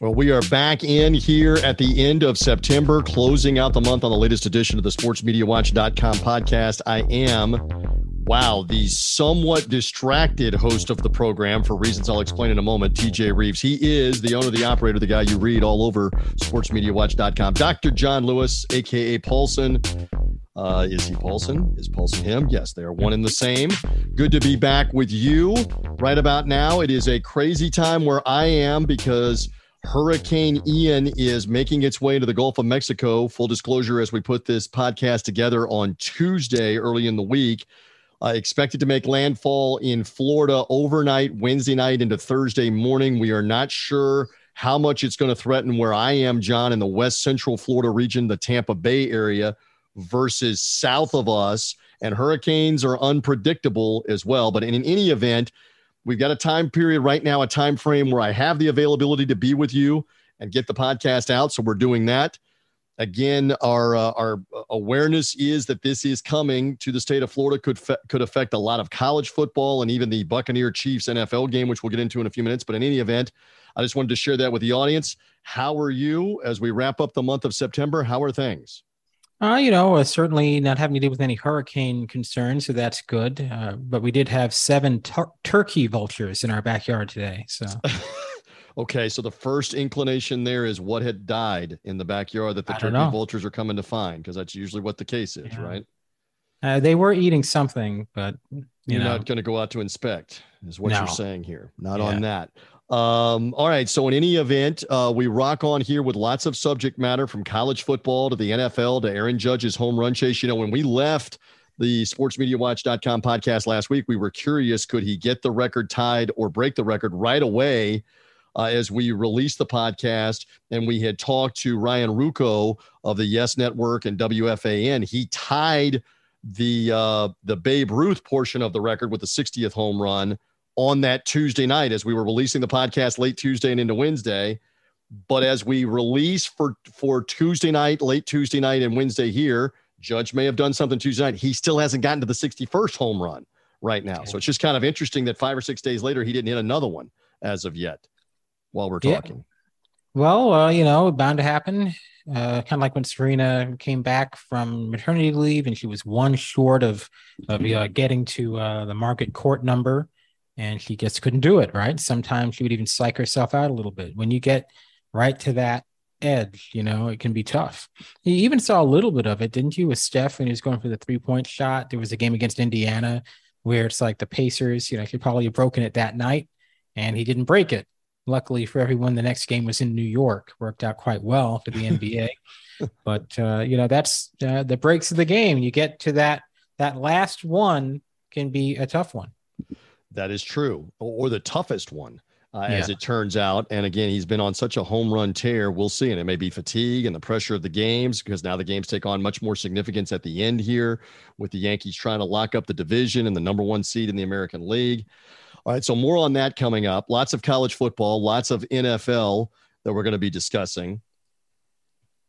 Well, we are back in here at the end of September, closing out the month on the latest edition of the sportsmediawatch.com podcast. I am, wow, the somewhat distracted host of the program for reasons I'll explain in a moment, TJ Reeves. He is the owner, the operator, the guy you read all over sportsmediawatch.com. Dr. John Lewis, aka Paulsen. Uh, is he Paulsen? Is Paulsen him? Yes, they are one and the same. Good to be back with you right about now. It is a crazy time where I am because Hurricane Ian is making its way into the Gulf of Mexico. Full disclosure, as we put this podcast together on Tuesday early in the week, uh, expected to make landfall in Florida overnight, Wednesday night into Thursday morning. We are not sure how much it's going to threaten where I am, John, in the west central Florida region, the Tampa Bay area, versus south of us. And hurricanes are unpredictable as well. But in any event, We've got a time period right now, a time frame where I have the availability to be with you and get the podcast out. So we're doing that. Again, our uh, our awareness is that this is coming to the state of Florida. Could fe- could affect a lot of college football and even the Buccaneer Chiefs NFL game, which we'll get into in a few minutes. But in any event, I just wanted to share that with the audience. How are you as we wrap up the month of September? How are things? Uh, you know, uh, certainly not having to deal with any hurricane concerns, so that's good. Uh, but we did have seven tur- turkey vultures in our backyard today. So, okay, so the first inclination there is what had died in the backyard that the turkey know. vultures are coming to find, because that's usually what the case is, yeah. right? Uh, they were eating something, but you you're know. not going to go out to inspect, is what no. you're saying here. Not yeah. on that. Um, all right. So, in any event, uh, we rock on here with lots of subject matter from college football to the NFL to Aaron Judge's home run chase. You know, when we left the sportsmediawatch.com podcast last week, we were curious could he get the record tied or break the record right away? Uh, as we released the podcast and we had talked to Ryan Ruocco of the Yes Network and WFAN, he tied the uh, the Babe Ruth portion of the record with the 60th home run on that Tuesday night as we were releasing the podcast late Tuesday and into Wednesday. But as we release for for Tuesday night, late Tuesday night and Wednesday here, Judge may have done something Tuesday night. He still hasn't gotten to the 61st home run right now. So it's just kind of interesting that five or six days later he didn't hit another one as of yet while we're talking. Yeah. Well, uh, you know, bound to happen. Uh, kind of like when Serena came back from maternity leave and she was one short of of uh, getting to uh, the Margaret Court number and she just couldn't do it right? Sometimes she would even psych herself out a little bit. When you get right to that edge you know it can be tough. You even saw a little bit of it didn't you with steph when he was going for the three point shot? There was a game against indiana where it's like the pacers you know he probably have broken it that night and he didn't break it. Luckily for everyone the next game was in new york. Worked out quite well for the nba but uh, you know that's uh, the breaks of the game. You get to that that last one can be a tough one that is true, or the toughest one. Uh, yeah. as it turns out. And again, he's been on such a home run tear. We'll see. And it may be fatigue and the pressure of the games because now the games take on much more significance at the end here with the Yankees trying to lock up the division and the number one seed in the American League. All right. So, more on that coming up. Lots of college football, lots of NFL that we're going to be discussing.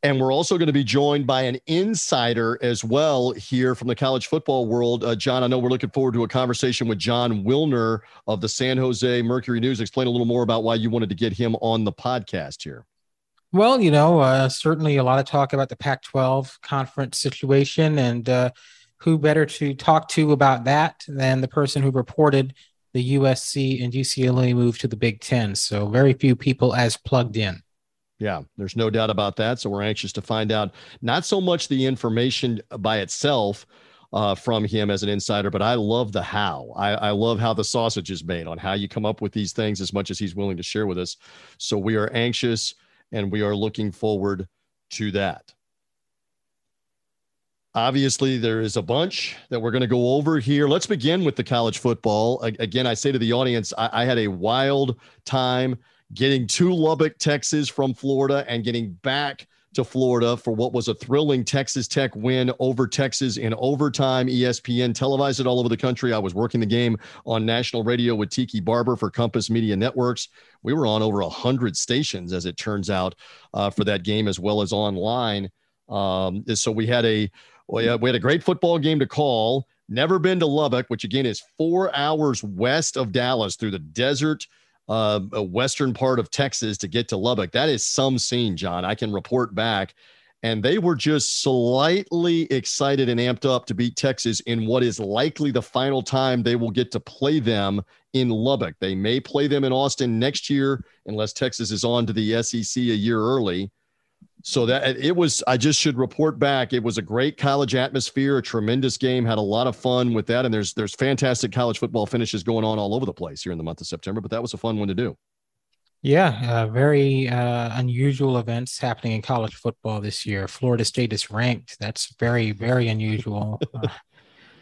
And we're also going to be joined by an insider as well here from the college football world. Uh, John, I know we're looking forward to a conversation with Jon Wilner of the San Jose Mercury News. Explain a little more about why you wanted to get him on the podcast here. Well, you know, uh, certainly a lot of talk about the Pac 12 conference situation. And uh, who better to talk to about that than the person who reported the USC and UCLA move to the Big Ten? So, very few people as plugged in. Yeah, there's no doubt about that. So we're anxious to find out not so much the information by itself uh, from him as an insider, but I love the how. I, I love how the sausage is made on how you come up with these things as much as he's willing to share with us. So we are anxious and we are looking forward to that. Obviously, there is a bunch that we're going to go over here. Let's begin with the college football. Again, I say to the audience, I, I had a wild time getting to Lubbock, Texas from Florida and getting back to Florida for what was a thrilling Texas Tech win over Texas in overtime. ESPN televised it all over the country. I was working the game on national radio with Tiki Barber for Compass Media Networks. We were on over 100 stations, as it turns out, uh, for that game, as well as online. Um, so we had a we had a great football game to call. Never been to Lubbock, which again is four hours west of Dallas through the desert uh, western part of Texas to get to Lubbock. That is some scene, John. I can report back. And they were just slightly excited and amped up to beat Texas in what is likely the final time they will get to play them in Lubbock. They may play them in Austin next year unless Texas is on to the SEC a year early so that it was i just should report back. It was a great college atmosphere a tremendous game had a lot of fun with that. And there's there's fantastic college football finishes going on all over the place here in the month of september but that was a fun one to do. Yeah uh, very uh, unusual events happening in college football this year. Florida state is ranked. That's very very unusual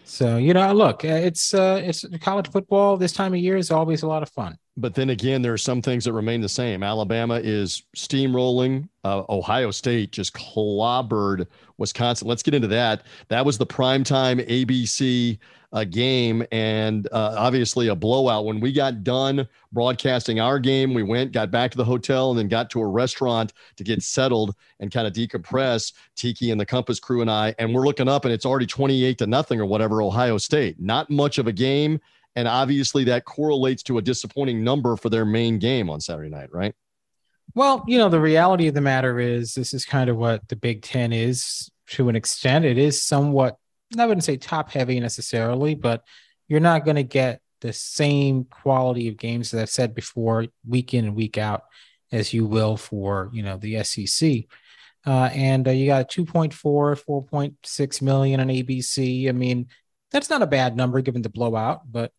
so you know look uh, it's uh, it's college football this time of year is always a lot of fun but then again, there are some things that remain the same. Alabama is steamrolling. Uh, Ohio State just clobbered Wisconsin. Let's get into that. That was the primetime ABC uh, game and uh, obviously a blowout. When we got done broadcasting our game, we went, got back to the hotel, and then got to a restaurant to get settled and kind of decompress. Tiki and the Compass crew and I, and we're looking up, and it's already 28 to nothing or whatever, Ohio State. Not much of a game and obviously that correlates to a disappointing number for their main game on Saturday night, right? Well, you know, the reality of the matter is this is kind of what the Big Ten is to an extent. It is somewhat, I wouldn't say top heavy necessarily, but you're not going to get the same quality of games that I've said before, week in and week out, as you will for, you know, the SEC. Uh, and uh, you got 2.4, 4.6 million on ABC. I mean, that's not a bad number given the blowout, but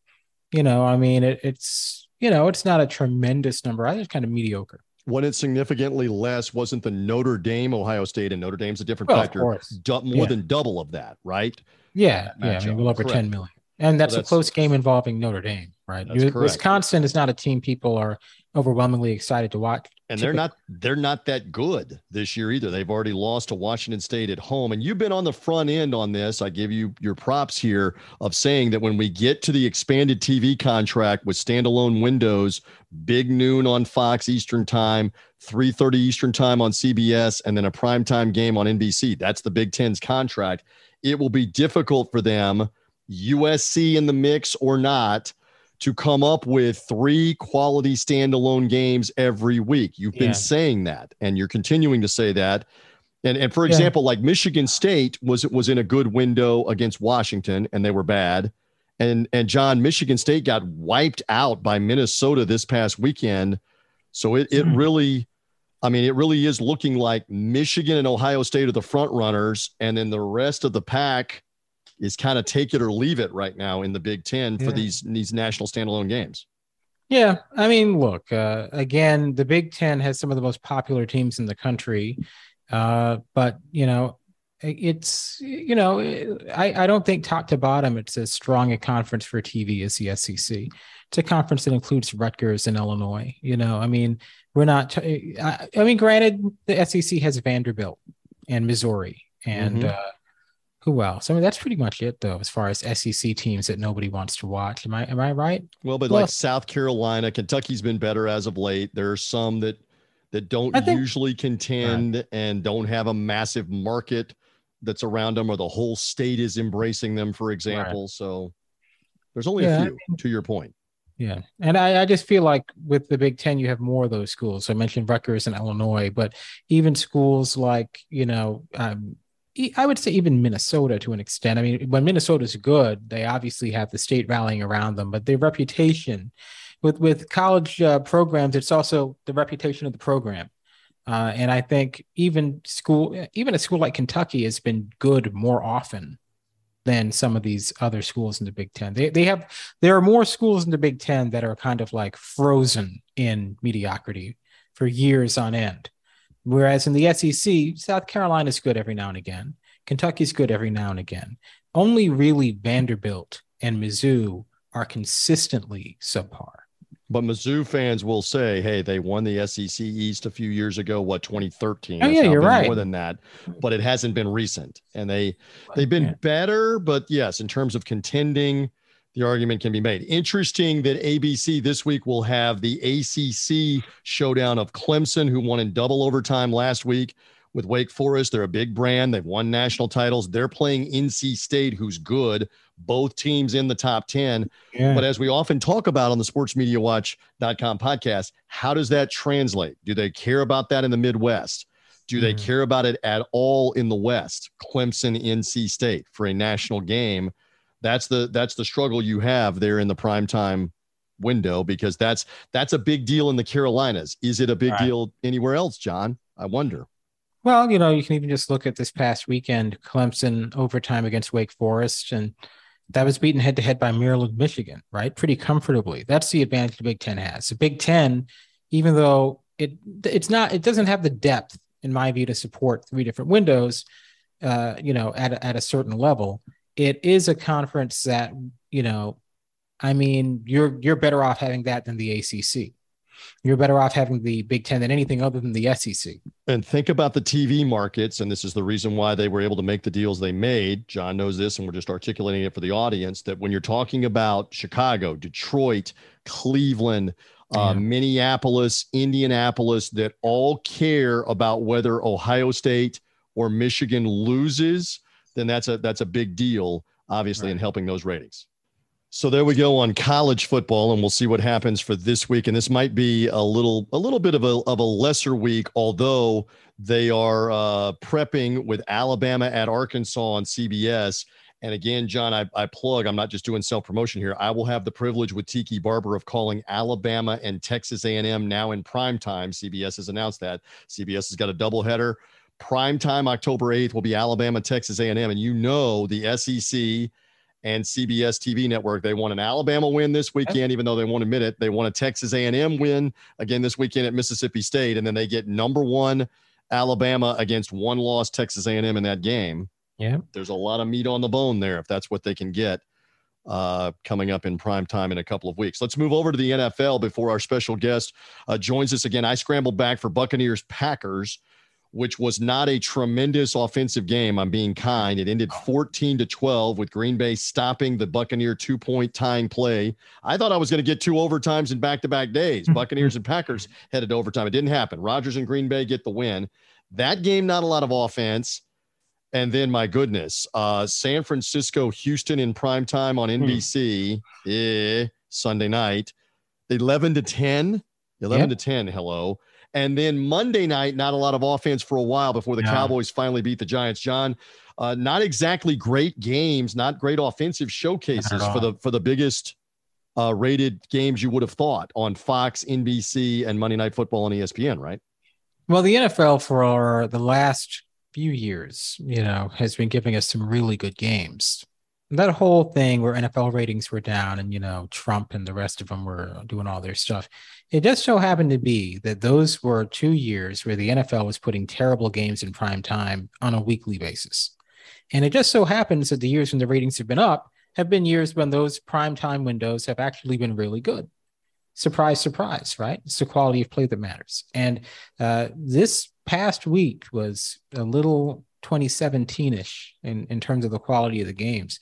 you know, I mean, it, it's you know, it's not a tremendous number. I think it's kind of mediocre. When it's significantly less, wasn't the Notre Dame, Ohio State, and Notre Dame's a different oh, well, factor, du- more yeah. than double of that, right? Yeah, yeah, I mean, well over Correct. 10 million. And that's, well, that's, a close game involving Notre Dame, right? Wisconsin is not a team people are overwhelmingly excited to watch. And they're not they're not that good this year either. They've already lost to Washington State at home. And you've been on the front end on this. I give you your props here of saying that when we get to the expanded TV contract with standalone windows, big noon on Fox Eastern time, 3:30 Eastern time on CBS, and then a primetime game on NBC. That's the Big Ten's contract. It will be difficult for them, USC in the mix or not to come up with three quality standalone games every week. You've been saying that, and you're continuing to say that. And, and for example, yeah. like Michigan State was was in a good window against Washington, and they were bad. And and John, Michigan State got wiped out by Minnesota this past weekend. So it it mm. really, I mean, it really is looking like Michigan and Ohio State are the front runners, and then the rest of the pack is kind of take it or leave it right now in the Big Ten for yeah. these these national standalone games. Yeah, I mean, look, uh, again, the Big Ten has some of the most popular teams in the country, uh, but you know, it's you know, I, I don't think top to bottom it's as strong a conference for TV as the SEC. It's a conference that includes Rutgers and Illinois. You know, I mean, we're not. I mean, granted, the SEC has Vanderbilt and Missouri and. Mm-hmm. Uh, who else? I mean, that's pretty much it, though, as far as SEC teams that nobody wants to watch. Am I am I right? Well, but like South Carolina, Kentucky's been better as of late. There are some that that don't think, usually contend right. and don't have a massive market that's around them, or the whole state is embracing them, for example. Right. So there's only yeah, a few. I mean, to your point. Yeah. And I, I, just feel like with the Big Ten, you have more of those schools. So I mentioned Rutgers and Illinois, but even schools like, you know, um, I would say even Minnesota to an extent. I mean, when Minnesota's good, they obviously have the state rallying around them, but their reputation with with college uh, programs, it's also the reputation of the program. Uh, and I think even school, even a school like Kentucky has been good more often than some of these other schools in the Big Ten. They they have there are more schools in the Big Ten that are kind of like frozen in mediocrity for years on end. Whereas in the SEC, South Carolina's good every now and again. Kentucky's good every now and again. Only really Vanderbilt and Mizzou are consistently subpar. But Mizzou fans will say, "Hey, they won the SEC East a few years ago. What 2013? Oh yeah, you're right. More than that, but it hasn't been recent, and they they've been yeah. better. But yes, in terms of contending, the argument can be made. Interesting that ABC this week will have the ACC showdown of Clemson, who won in double overtime last week with Wake Forest. They're a big brand. They've won national titles. They're playing NC State, who's good. Both teams in the top 10. Yeah. But as we often talk about on the sportsmediawatch.com podcast, how does that translate? Do they care about that in the Midwest? Do they mm-hmm. care about it at all in the West? Clemson, NC State for a national game. That's the that's the struggle you have there in the primetime window because that's that's a big deal in the Carolinas. Is it a big right. deal anywhere else, John? I wonder. Well, you know, you can even just look at this past weekend, Clemson overtime against Wake Forest, and that was beaten head to head by Maryland, Michigan, right? Pretty comfortably. That's the advantage the Big Ten has. The Big Ten, even though it it's not, it doesn't have the depth, in my view, to support three different windows, uh, you know, at a, at a certain level. It is a conference that, you know, I mean, you're you're better off having that than the ACC you're better off having the Big Ten than anything other than the SEC. And think about the TV markets, and this is the reason why they were able to make the deals they made. John knows this, and we're just articulating it for the audience that when you're talking about Chicago, Detroit, Cleveland, uh, Minneapolis, Indianapolis, that all care about whether Ohio State or Michigan loses, then that's a that's a big deal, obviously, right. in helping those ratings. So there we go on college football, and we'll see what happens for this week. And this might be a little, a little bit of a of a lesser week, although they are uh, prepping with Alabama at Arkansas on CBS. And again, John, I, I plug. I'm not just doing self promotion here. I will have the privilege with Tiki Barber of calling Alabama and Texas A&M now in prime time. CBS has announced that CBS has got a doubleheader. Prime time October 8th will be Alabama, Texas A&M, and you know the SEC and CBS TV network. They won an Alabama win this weekend, even though they won't admit it. They want a Texas A&M win again this weekend at Mississippi State, and then they get number one Alabama against one loss Texas A&M in that game. Yeah, there's a lot of meat on the bone there if that's what they can get uh, coming up in prime time in a couple of weeks. Let's move over to the NFL before our special guest uh, joins us again. I scrambled back for Buccaneers Packers which was not a tremendous offensive game. I'm being kind. It ended 14 to 12 with Green Bay stopping the Buccaneer two point tying play. I thought I was going to get two overtimes in back to back days. Buccaneers and Packers headed to overtime. It didn't happen. Rodgers and Green Bay get the win. That game, not a lot of offense. And then, my goodness, uh, San Francisco, Houston in prime time on NBC hmm. eh, Sunday night, 11 to 10. 11 yep. to 10. Hello. And then Monday night, not a lot of offense for a while before the yeah. Cowboys finally beat the Giants. John, uh, not exactly great games, not great offensive showcases for the for the biggest uh, rated games you would have thought on Fox, NBC, and Monday Night Football on ESPN, right? Well, the NFL for the last few years, you know, has been giving us some really good games that whole thing where NFL ratings were down and, you know, Trump and the rest of them were doing all their stuff. It just so happened to be that those were two years where the NFL was putting terrible games in prime time on a weekly basis. And it just so happens that the years when the ratings have been up have been years when those prime time windows have actually been really good. Surprise, surprise, right? It's the quality of play that matters. And uh, this past week was a little 2017-ish in, in terms of the quality of the games.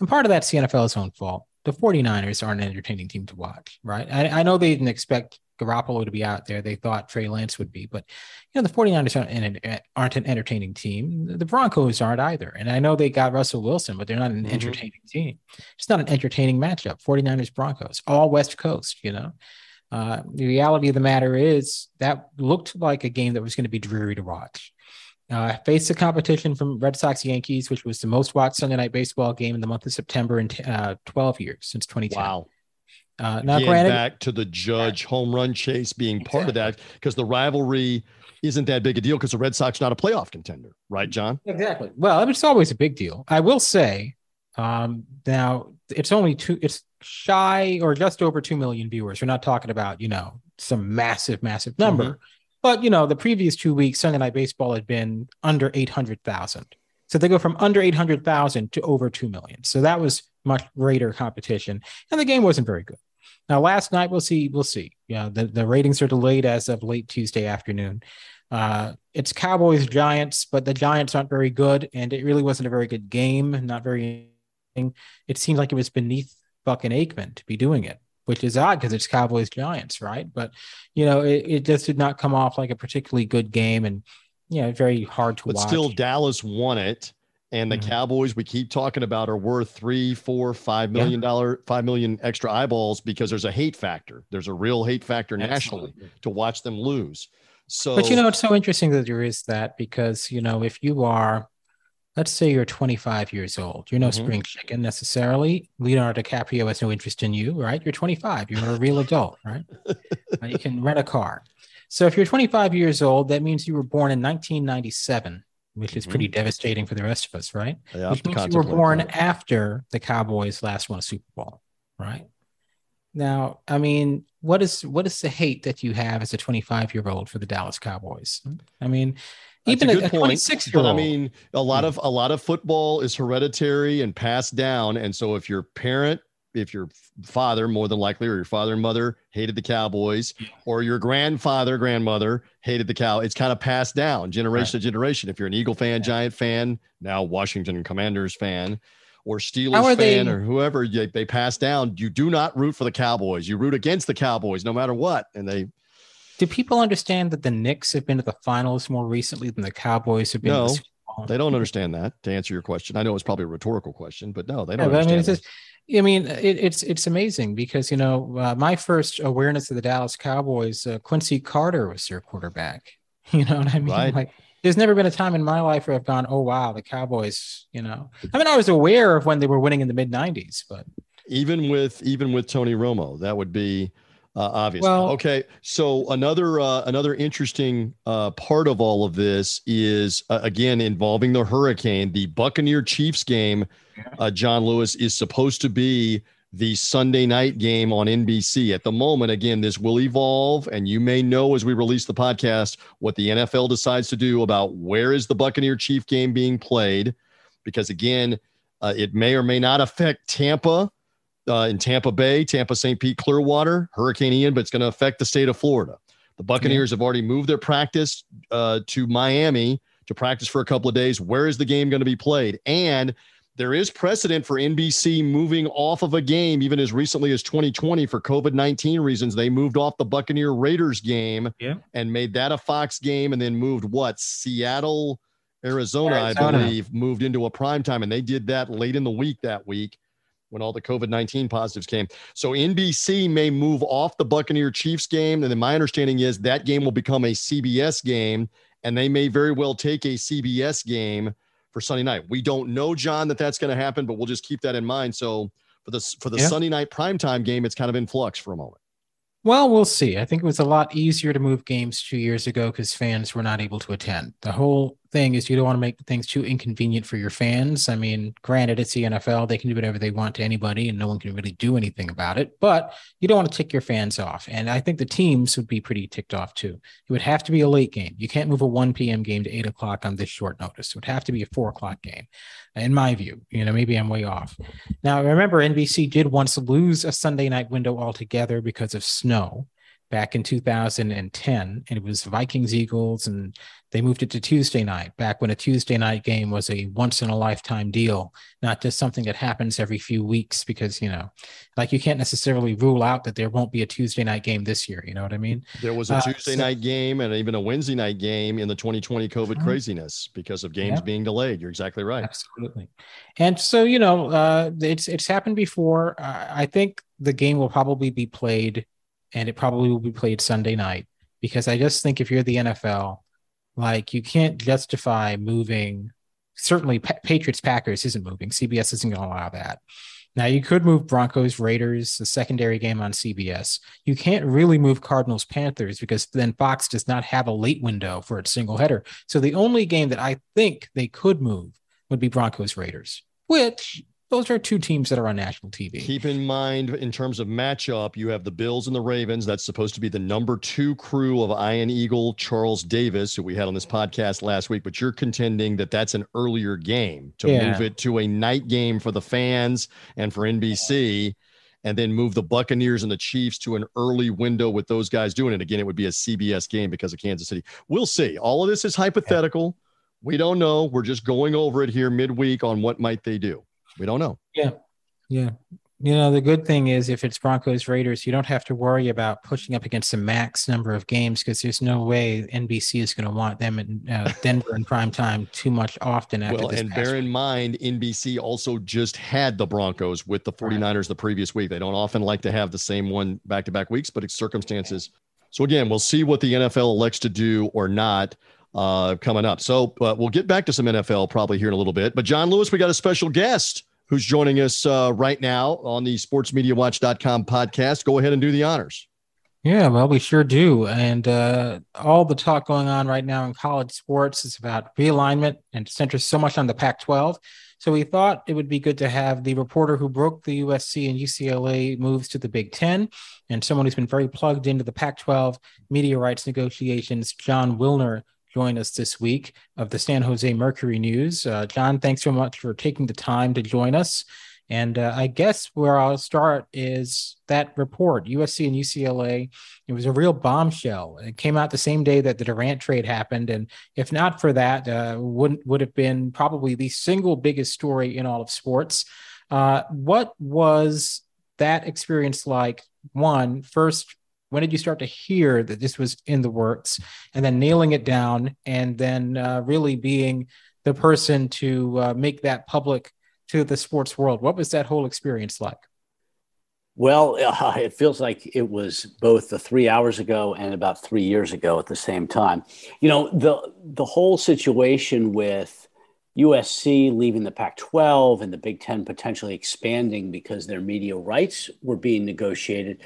And part of that's the NFL's own fault. The 49ers aren't an entertaining team to watch, right? I, I know they didn't expect Garoppolo to be out there. They thought Trey Lance would be, but you know the 49ers aren't an, aren't an entertaining team. The Broncos aren't either. And I know they got Russell Wilson, but they're not an mm-hmm. entertaining team. It's not an entertaining matchup. 49ers Broncos, all West Coast, you know. Uh, the reality of the matter is that looked like a game that was going to be dreary to watch. Uh, faced the competition from Red Sox Yankees, which was the most watched Sunday night baseball game in the month of September in t- uh, 12 years since 2010. Wow. Uh, now, Again, granted, back to the Judge home run chase being exactly. part of that because the rivalry isn't that big a deal because the Red Sox not a playoff contender, right, John? Exactly. Well, it's always a big deal. I will say, um, now it's only two, it's shy or just over 2 million viewers. We're not talking about, you know, some massive, massive number. Mm-hmm. But you know, the previous two weeks, Sunday Night Baseball had been under eight hundred thousand. So they go from under 800,000 to over 2 million. So that was much greater competition. And the game wasn't very good. Now, last night, we'll see. We'll see. Yeah, the, the ratings are delayed as of late Tuesday afternoon. Uh, it's Cowboys Giants, but the Giants aren't very good, and it really wasn't a very good game. Not very. It seemed like it was beneath Buck and Aikman to be doing it, which is odd because it's Cowboys Giants, right? But you know, it, it just did not come off like a particularly good game, and you know, very hard to but watch. still, Dallas won it. And the mm-hmm. Cowboys we keep talking about are worth three, four, five million dollar, yeah. five million extra eyeballs because there's a hate factor. There's a real hate factor nationally Absolutely. to watch them lose. So, but you know, it's so interesting that there is that because you know, if you are, let's say you're 25 years old, you're no mm-hmm. spring chicken necessarily. Leonardo DiCaprio has no interest in you, right? You're 25, you're a real adult, right? you can rent a car. So if you're 25 years old, that means you were born in 1997 which is pretty mm-hmm. devastating for the rest of us, right? Yeah, which means you were born that. after the Cowboys last won a Super Bowl, right? Now, I mean, what is what is the hate that you have as a 25 year old for the Dallas Cowboys? I mean, even a, a 26 year old. I mean, a lot of a lot of football is hereditary and passed down, and so if your parent, if your father more than likely, or your father and mother hated the Cowboys, or your grandfather, grandmother hated the cow, it's kind of passed down generation right. to generation. If you're an Eagle fan, yeah. Giant fan, now Washington Commanders fan, or Steelers fan they, or whoever they, they pass down, you do not root for the Cowboys. You root against the Cowboys no matter what. And they do people understand that the Knicks have been to the finals more recently than the Cowboys have been? No, the they don't understand that. To answer your question, I know it's probably a rhetorical question, but no, they don't. Yeah, I mean, it's just, I mean, it, it's it's amazing because you know uh, my first awareness of the Dallas Cowboys, uh, Quincy Carter was their quarterback. You know what I mean? Right. Like there's never been a time in my life where I've gone, oh wow, the Cowboys. You know, I mean, I was aware of when they were winning in the mid '90s, but even with even with Tony Romo, that would be uh, obvious. Well, okay, so another uh, another interesting uh, part of all of this is uh, again involving the hurricane. The Buccaneer Chiefs game, uh, John Lewis is supposed to be the Sunday night game on NBC. At the moment, again, this will evolve, and you may know as we release the podcast what the NFL decides to do about where is the Buccaneer Chief game being played, because again, uh, it may or may not affect Tampa uh, in Tampa Bay, Tampa, St. Pete, Clearwater, Hurricane Ian, but it's going to affect the state of Florida. The Buccaneers yeah. have already moved their practice uh, to Miami to practice for a couple of days. Where is the game going to be played? And there is precedent for NBC moving off of a game even as recently as 2020 for COVID 19 reasons. They moved off the Buccaneer Raiders game yeah. and made that a Fox game and then moved what? Seattle, Arizona, Arizona, I believe, moved into a prime time. And they did that late in the week that week when all the COVID 19 positives came. So NBC may move off the Buccaneer Chiefs game. And then my understanding is that game will become a CBS game and they may very well take a CBS game for Sunday night. We don't know, John, that that's going to happen, but we'll just keep that in mind. So for the for the yeah. Sunday night primetime game, it's kind of in flux for a moment. Well, we'll see. I think it was a lot easier to move games two years ago because fans were not able to attend. The whole thing is you don't want to make things too inconvenient for your fans. I mean, granted, it's the NFL; they can do whatever they want to anybody, and no one can really do anything about it. But you don't want to tick your fans off, and I think the teams would be pretty ticked off too. It would have to be a late game. You can't move a 1 p.m. game to eight o'clock on this short notice. It would have to be a four o'clock game, in my view. You know, maybe I'm way off. Now, remember, NBC did once lose a Sunday night window altogether because of snow back in 2010 and it was vikings eagles and they moved it to tuesday night back when a tuesday night game was a once in a lifetime deal not just something that happens every few weeks because you know like you can't necessarily rule out that there won't be a tuesday night game this year you know what i mean? There was a uh, tuesday so, night game and even a wednesday night game in the 2020 covid uh-huh. craziness because of games yeah. being delayed. You're exactly right. Absolutely. And so you know uh, it's it's happened before. Uh, i think the game will probably be played and it probably will be played Sunday night because I just think if you're the NFL, like you can't justify moving. Certainly, pa- Patriots Packers isn't moving. CBS isn't going to allow that. Now you could move Broncos Raiders, the secondary game on CBS. You can't really move Cardinals Panthers because then Fox does not have a late window for its single header. So the only game that I think they could move would be Broncos Raiders, which those are two teams that are on national TV. Keep in mind, in terms of matchup, you have the Bills and the Ravens. That's supposed to be the number two crew of Ian Eagle, Charles Davis, who we had on this podcast last week. But you're contending that that's an earlier game to yeah. move it to a night game for the fans and for NBC, and then move the Buccaneers and the Chiefs to an early window with those guys doing it. Again, it would be a CBS game because of Kansas City. We'll see. All of this is hypothetical. We don't know. We're just going over it here midweek on what might they do. We don't know. Yeah. Yeah. You know, the good thing is if it's Broncos Raiders, you don't have to worry about pushing up against the max number of games because there's no way NBC is going to want them in uh, Denver in prime time too much often. After well, and bear week. in mind, NBC also just had the Broncos with the 49ers right. the previous week. They don't often like to have the same one back to back weeks, but it's circumstances. So, again, we'll see what the NFL elects to do or not uh, coming up. So uh, we'll get back to some NFL probably here in a little bit. But John Lewis, we got a special guest who's joining us uh, right now on the sportsmediawatch.com podcast. Go ahead and do the honors. Yeah, well, we sure do. And uh, all the talk going on right now in college sports is about realignment and centers so much on the Pac 12. So we thought it would be good to have the reporter who broke the USC and UCLA moves to the Big Ten and someone who's been very plugged into the Pac 12 media rights negotiations, Jon Wilner, join us this week of the San Jose Mercury News. Uh, Jon, thanks so much for taking the time to join us. And uh, I guess where I'll start is that report, USC and UCLA. It was a real bombshell. It came out the same day that the Durant trade happened, and if not for that, uh, wouldn't would have been probably the single biggest story in all of sports. Uh, what was that experience like? One, first when did you start to hear that this was in the works? And then nailing it down and then uh, really being the person to uh, make that public to the sports world. What was that whole experience like? Well uh, it feels like it was both the three hours ago and about three years ago at the same time. You know the the whole situation with USC leaving the Pac 12 and the Big Ten potentially expanding because their media rights were being negotiated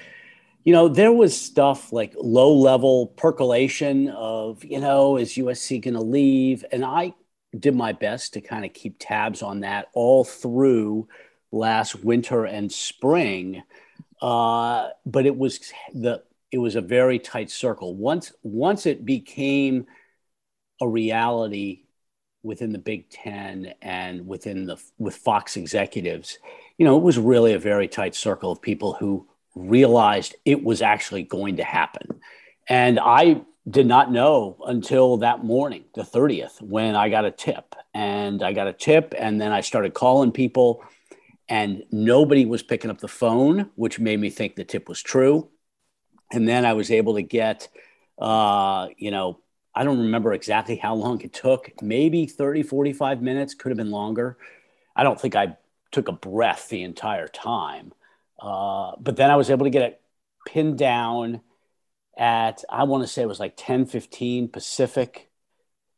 you know, there was stuff like low level percolation of, you know, is USC going to leave? And I did my best to kind of keep tabs on that all through last winter and spring. Uh, but it was the it was a very tight circle. Once once it became a reality within the Big Ten and within the with Fox executives, you know, it was really a very tight circle of people who realized it was actually going to happen. And I did not know until that morning, the 30th, when I got a tip. And I got a tip, and then I started calling people, and nobody was picking up the phone, which made me think the tip was true. And then I was able to get, uh, you know, I don't remember exactly how long it took, maybe 30, 45 minutes, could have been longer. I don't think I took a breath the entire time. Uh, but then I was able to get it pinned down at, I want to say it was like 10 15 Pacific.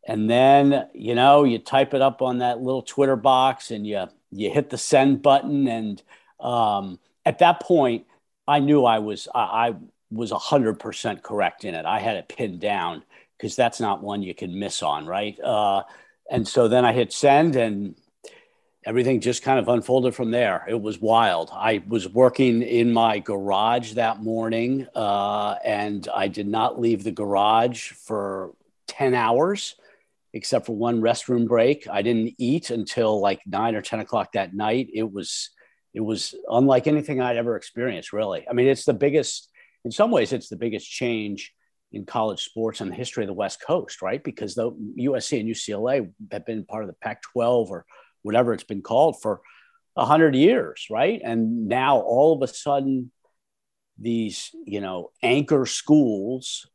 And then, you know, you type it up on that little Twitter box and you, you hit the send button. And um, at that point, I knew I was, I, I was 100% correct in it. I had it pinned down because that's not one you can miss on, right? Uh, and so then I hit send and everything just kind of unfolded from there. It was wild. I was working in my garage that morning, uh, and I did not leave the garage for 10 hours, except for one restroom break. I didn't eat until like nine or 10 o'clock that night. It was, it was unlike anything I'd ever experienced, really. I mean, it's the biggest, in some ways, it's the biggest change in college sports in the history of the West Coast, right? Because the USC and UCLA have been part of the Pac 12 or whatever it's been called for a hundred years, right? And now all of a sudden, these you know anchor schools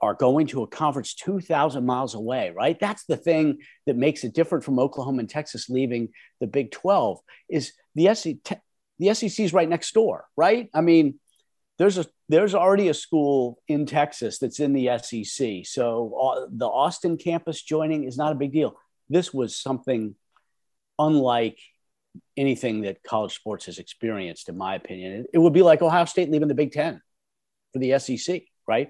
are going to a conference 2000 miles away right? That's the thing that makes it different from oklahoma and texas leaving the big 12 is the SEC, the sec is right next door right? I mean there's a there's already a school in texas that's in the sec so uh, the austin campus joining is not a big deal. This was something unlike anything that college sports has experienced, in my opinion. It would be like Ohio State leaving the Big Ten for the SEC, right?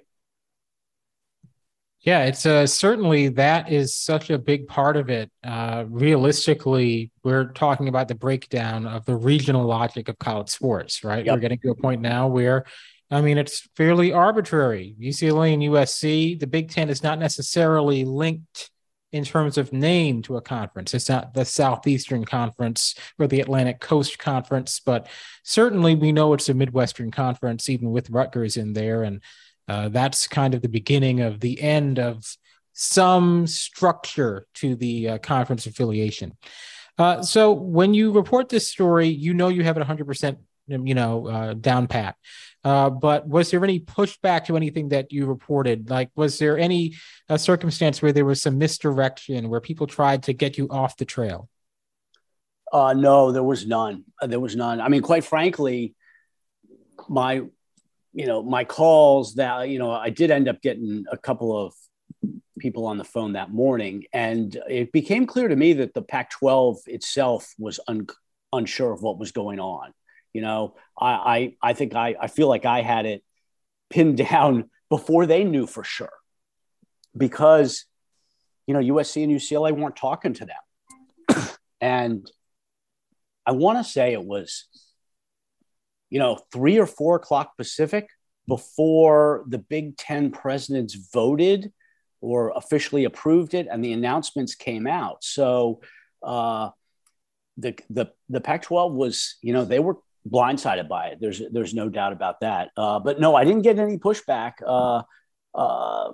Yeah, it's uh, certainly that is such a big part of it. Uh, realistically, we're talking about the breakdown of the regional logic of college sports, right? Yep. We're getting to a point now where, I mean, it's fairly arbitrary. UCLA and USC, the Big Ten is not necessarily linked in terms of name to a conference. It's not the Southeastern Conference or the Atlantic Coast Conference, but certainly we know it's a Midwestern Conference, even with Rutgers in there. And uh, that's kind of the beginning of the end of some structure to the uh, conference affiliation. Uh, so when you report this story, you know you have it 100%, you know, uh, down pat. Uh, but was there any pushback to anything that you reported? Like, was there any uh, circumstance where there was some misdirection, where people tried to get you off the trail? Uh, no, there was none. there was none. I mean, quite frankly, my you know, my calls that, you know, I did end up getting a couple of people on the phone that morning. And it became clear to me that the Pac 12 itself was un- unsure of what was going on. You know, I, I, I think I, I feel like I had it pinned down before they knew for sure because, you know, USC and UCLA weren't talking to them. and I want to say it was you know, three or four o'clock Pacific before the Big Ten presidents voted or officially approved it, and the announcements came out. So uh, the the the Pac-12 was, you know, they were blindsided by it. There's there's no doubt about that. Uh, but no, I didn't get any pushback. Uh, uh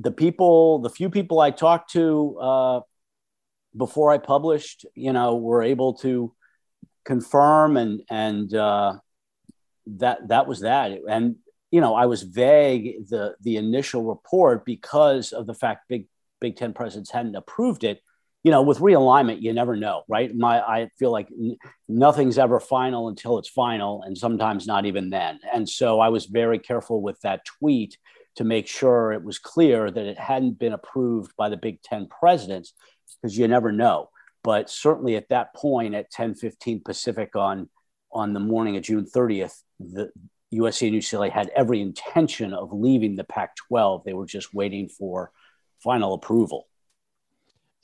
the people, the few people I talked to uh, before I published, you know, were able to confirm and and uh, that that was that and you know i was vague the the initial report because of the fact big big 10 presidents hadn't approved it you know with realignment you never know right my i feel like n- nothing's ever final until it's final and sometimes not even then and so i was very careful with that tweet to make sure it was clear that it hadn't been approved by the big 10 presidents because you never know but certainly at that point at 10 15 pacific on on the morning of June 30th, the USC and UCLA had every intention of leaving the Pac 12. They were just waiting for final approval.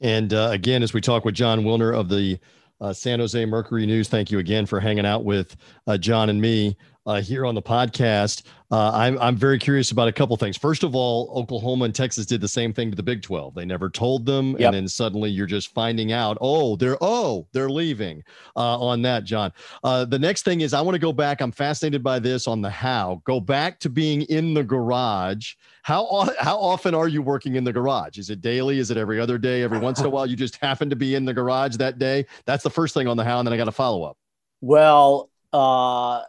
And uh, again, as we talk with Jon Wilner of the uh, San Jose Mercury News, thank you again for hanging out with uh, John and me uh, here on the podcast. Uh, I'm, I'm very curious about a couple things. First of all, Oklahoma and Texas did the same thing to the Big 12. They never told them. Yep. And then suddenly you're just finding out, oh, they're, oh, they're leaving uh, on that, John. Uh, the next thing is I want to go back. I'm fascinated by this on the how. Go back to being in the garage. How, how often are you working in the garage? Is it daily? Is it every other day? Every once in a while, you just happen to be in the garage that day? That's the first thing on the how. And then I got to follow up. Well, uh,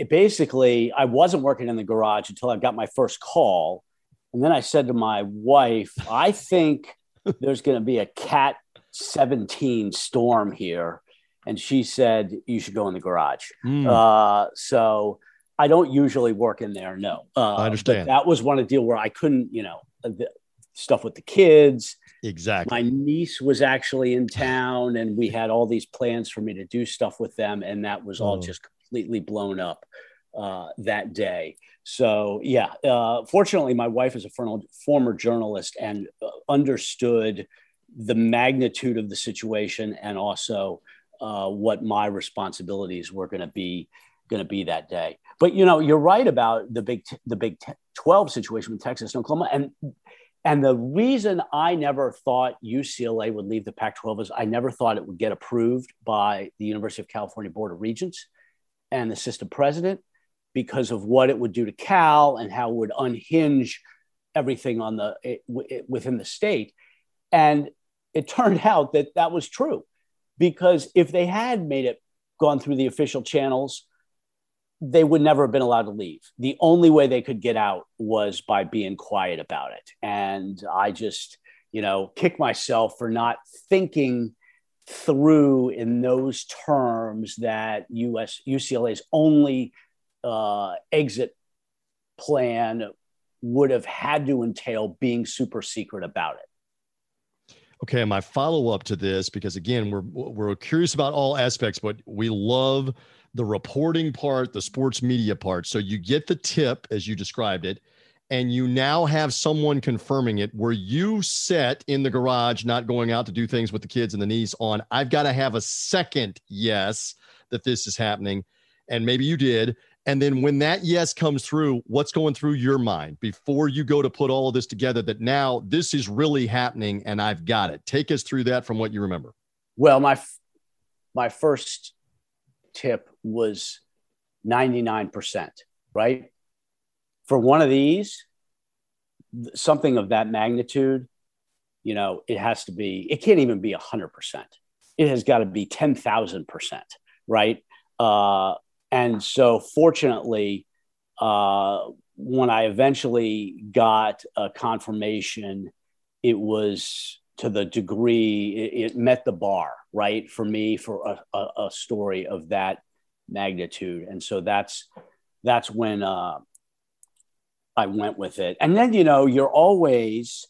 it basically, I wasn't working in the garage until I got my first call. And then I said to my wife, I think there's going to be a cat 17 storm here. And she said, You should go in the garage. Mm. Uh, so I don't usually work in there. No. Uh, I understand. that was one of the deal where I couldn't, you know, the stuff with the kids. Exactly. My niece was actually in town and we had all these plans for me to do stuff with them. And that was all oh. just completely blown up uh, that day. So yeah, uh, fortunately, my wife is a former journalist and uh, understood the magnitude of the situation and also uh, what my responsibilities were going to be going to be that day. But you know, you're right about the big the Big Twelve situation with Texas and Oklahoma, and and the reason I never thought UCLA would leave the Pac-12 is I never thought it would get approved by the University of California Board of Regents and the system president because of what it would do to Cal and how it would unhinge everything on the it, it, within the state. And it turned out that that was true because if they had made it gone through the official channels, they would never have been allowed to leave. The only way they could get out was by being quiet about it. And I just, you know, kick myself for not thinking through in those terms that US UCLA's only uh, exit plan would have had to entail being super secret about it. Okay, my follow up to this because again, we're we're curious about all aspects, but we love the reporting part, the sports media part. So you get the tip as you described it, and you now have someone confirming it, were you set in the garage, not going out to do things with the kids and the niece on, I've got to have a second yes that this is happening? And maybe you did. And then when that yes comes through, what's going through your mind before you go to put all of this together that now this is really happening and I've got it? Take us through that from what you remember. Well, my my first tip was 99%, right? For one of these, something of that magnitude, you know, it has to be, it can't even be 100%. It has got to be 10,000%, right? Uh, and so, fortunately, uh, when I eventually got a confirmation, it was to the degree it, it met the bar, right? For me, for a, a, a, story of that magnitude. And so that's, that's when, uh, I went with it. And then, you know, you're always,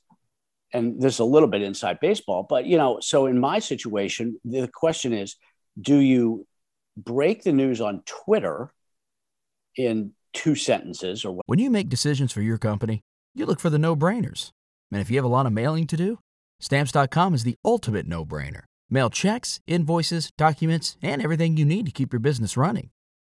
and there's a little bit inside baseball, but, you know, so in my situation, the question is do you break the news on Twitter in two sentences or what? When you make decisions for your company, you look for the no brainers. And if you have a lot of mailing to do, stamps.com is the ultimate no brainer. Mail checks, invoices, documents, and everything you need to keep your business running.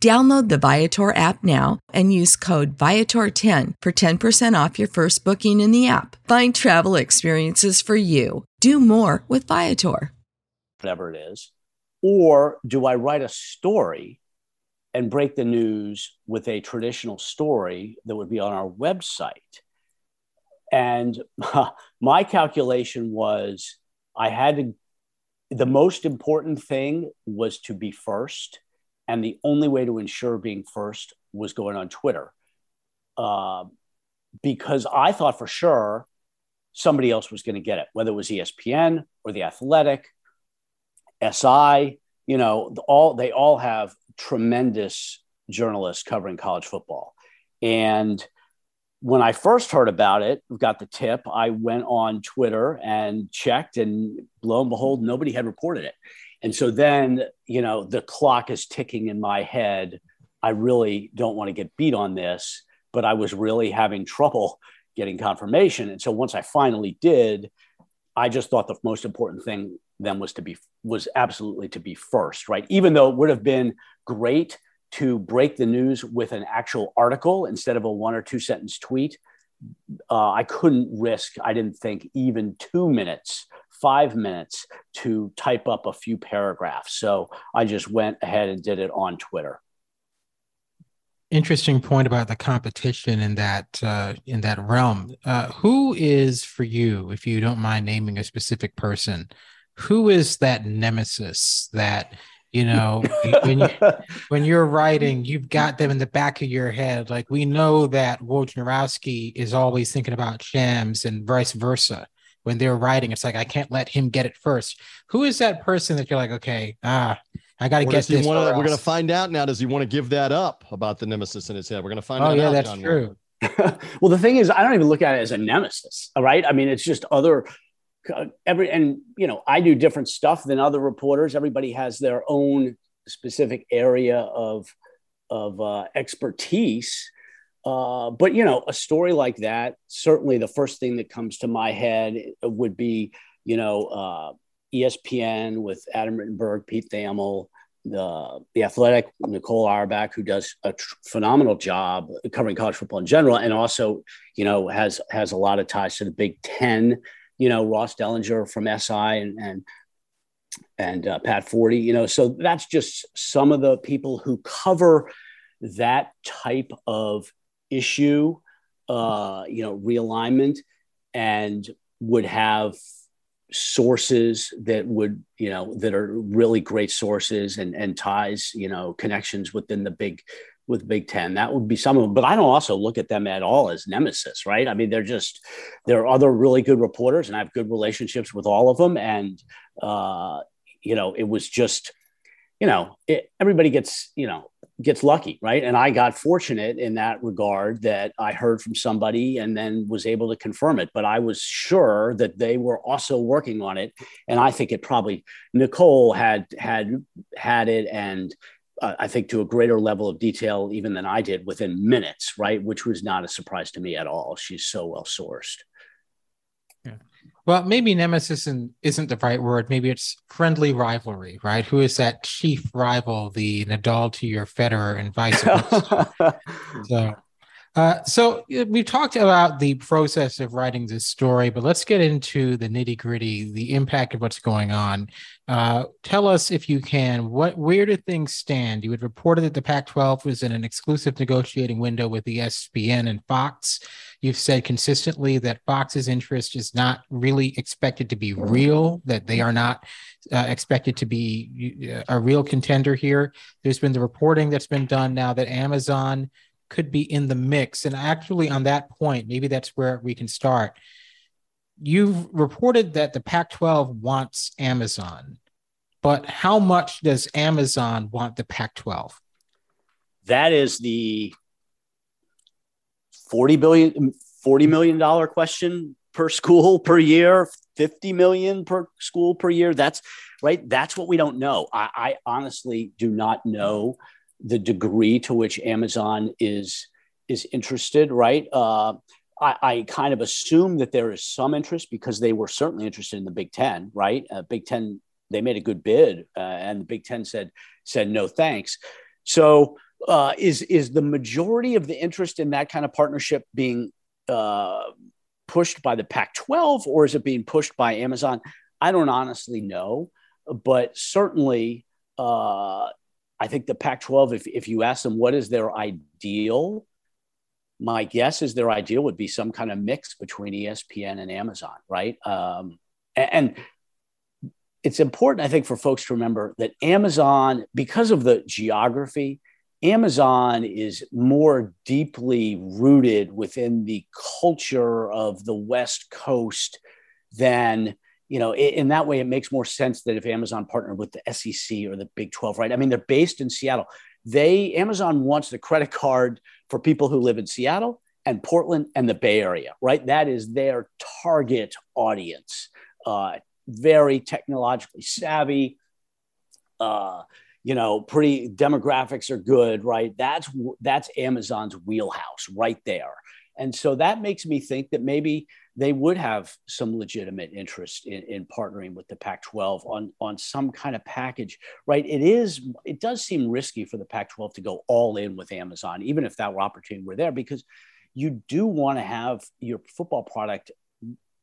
Download the Viator app now and use code Viator10 for 10% off your first booking in the app. Find travel experiences for you. Do more with Viator. Whatever it is. Or do I write a story and break the news with a traditional story that would be on our website? And my calculation was I had to, the most important thing was to be first and the only way to ensure being first was going on Twitter. Uh, because I thought for sure somebody else was going to get it, whether it was ESPN or The Athletic, SI, you know, all they all have tremendous journalists covering college football. And when I first heard about it, got the tip, I went on Twitter and checked, and lo and behold, nobody had reported it. And so then, you know, the clock is ticking in my head. I really don't want to get beat on this, but I was really having trouble getting confirmation. And so once I finally did, I just thought the most important thing then was to be was absolutely to be first, right? Even though it would have been great to break the news with an actual article instead of a one or two sentence tweet, uh, I couldn't risk, I didn't think, even two minutes five minutes to type up a few paragraphs. So I just went ahead and did it on Twitter. Interesting point about the competition in that uh, in that realm. Uh, who is for you, if you don't mind naming a specific person, who is that nemesis that you know when, you, when you're writing you've got them in the back of your head like we know that Wojnarowski is always thinking about Shams and vice versa when they're writing. It's like I can't let him get it first. Who is that person that you're like, okay, ah, I got to get this. Wanna, we're going to find out now. Does he want to give that up about the nemesis in his head? We're going to find oh, out. Oh yeah, out, that's John true. well, the thing is, I don't even look at it as a nemesis. All right, I mean, it's just other every and you know I do different stuff than other reporters. Everybody has their own specific area of of uh, expertise uh, but you know, a story like that, certainly the first thing that comes to my head would be, you know, uh, ESPN with Adam Rittenberg, Pete Thamel, the the athletic Nicole Auerbach, who does a tr- phenomenal job covering college football in general, and also you know has has a lot of ties to the Big Ten. You know Ross Dellenger from SI and and and uh, Pat Forde. You know, so that's just some of the people who cover that type of issue. Uh, you know, realignment and would have sources that would you know that are really great sources and and ties you know connections within the big with big 10 that would be some of them but i don't also look at them at all as nemesis right i mean they're just there are other really good reporters and i have good relationships with all of them and uh you know it was just you know it, everybody gets you know gets lucky, right? And I got fortunate in that regard that I heard from somebody and then was able to confirm it. But I was sure that they were also working on it, and I think it probably Nicole had had had it, and uh, I think to a greater level of detail even than I did within minutes, right? Which was not a surprise to me at all. She's so well sourced. Yeah. Well, maybe nemesis isn't the right word. Maybe it's friendly rivalry, right? Who is that chief rival, the Nadal to your Federer and vice versa? so, uh, so we talked about the process of writing this story, but let's get into the nitty gritty, the impact of what's going on. Uh, tell us, if you can, what where do things stand? You had reported that the Pac-12 was in an exclusive negotiating window with ESPN and Fox. You've said consistently that Fox's interest is not really expected to be real, that they are not uh, expected to be uh, a real contender here. There's been the reporting that's been done now that Amazon could be in the mix. And actually, on that point, maybe that's where we can start. You've reported that the Pac 12 wants Amazon, but how much does Amazon want the Pac 12? That is the 40 billion 40 million dollar question per school per year 50 million per school per year that's right that's what we don't know i, I honestly do not know the degree to which Amazon is is interested, right? Uh, I, I, kind of assume that there is some interest because they were certainly interested in the Big Ten, right? Uh, Big Ten, they made a good bid, uh, and the Big Ten said said no thanks. So, uh, is is the majority of the interest in that kind of partnership being uh, pushed by the Pac-12, or is it being pushed by Amazon? I don't honestly know, but certainly uh, I think the Pac 12, if, if you ask them what is their ideal, my guess is their ideal would be some kind of mix between ESPN and Amazon, right? Um, and, and it's important, I think, for folks to remember that Amazon, because of the geography, Amazon is more deeply rooted within the culture of the West Coast than you know, in that way, it makes more sense that if Amazon partnered with the SEC or the Big 12, right? I mean, they're based in Seattle. They Amazon wants the credit card for people who live in Seattle and Portland and the Bay Area, right? That is their target audience. Uh, very technologically savvy. Uh, you know, pretty demographics are good, right? That's that's Amazon's wheelhouse right there. And so that makes me think that maybe they would have some legitimate interest in, in partnering with the Pac 12 on, on some kind of package, right? It is, it does seem risky for the Pac 12 to go all in with Amazon, even if that opportunity were there, because you do want to have your football product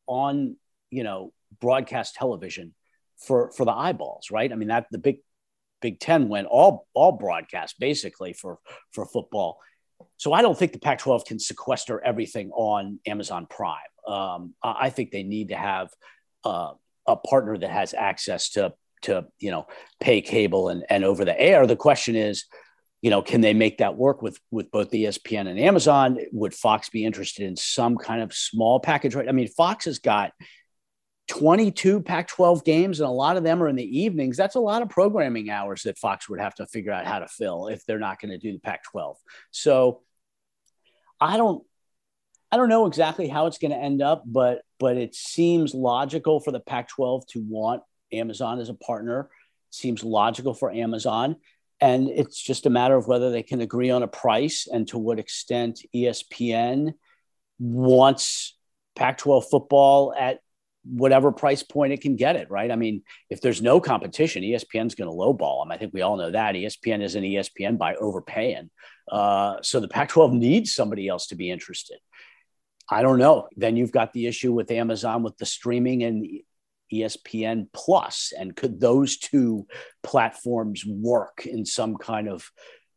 on, you know, broadcast television for, for the eyeballs, right? I mean, that the big, Big Ten went all, all broadcast basically for, for football so I don't think the Pac 12 can sequester everything on Amazon Prime. Um, I think they need to have uh, a partner that has access to, to you know, pay cable and, and over the air. The question is, you know, can they make that work with with both ESPN and Amazon? Would Fox be interested in some kind of small package? Right? I mean, Fox has got 22 Pac 12 games, and a lot of them are in the evenings. That's a lot of programming hours that Fox would have to figure out how to fill if they're not going to do the Pac 12. So I don't. I don't know exactly how it's going to end up, but but it seems logical for the Pac-12 to want Amazon as a partner. It seems logical for Amazon, and it's just a matter of whether they can agree on a price and to what extent ESPN wants Pac-12 football at whatever price point it can get it, right? I mean, if there's no competition, ESPN's going to lowball them. I think we all know that. ESPN isn't ESPN by overpaying. Uh, so the Pac 12 needs somebody else to be interested. I don't know. Then you've got the issue with Amazon with the streaming and ESPN Plus, and could those two platforms work in some kind of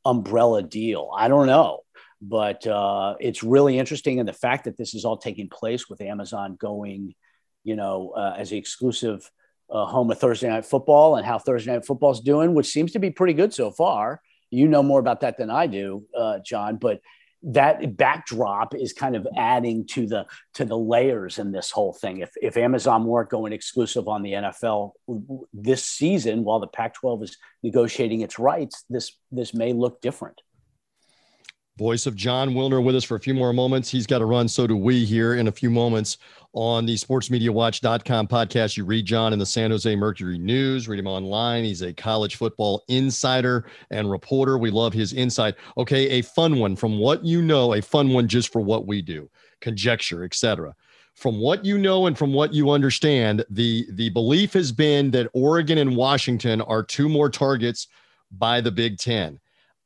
umbrella deal? I don't know, but uh, it's really interesting, and the fact that this is all taking place with Amazon going, you know, uh, as the exclusive uh, home of Thursday Night Football, and how Thursday Night Football is doing, which seems to be pretty good so far. You know more about that than I do, uh, John, but that backdrop is kind of adding to the to the layers in this whole thing. If if Amazon weren't going exclusive on the NFL this season, while the Pac-12 is negotiating its rights, this this may look different. Voice of Jon Wilner with us for a few more moments. He's got to run, so do we here in a few moments on the sportsmediawatch.com podcast. You read John in the San Jose Mercury News, read him online. He's a college football insider and reporter. We love his insight. Okay, a fun one from what you know, a fun one just for what we do, conjecture, etc. From what you know and from what you understand, the the belief has been that Oregon and Washington are two more targets by the Big 10.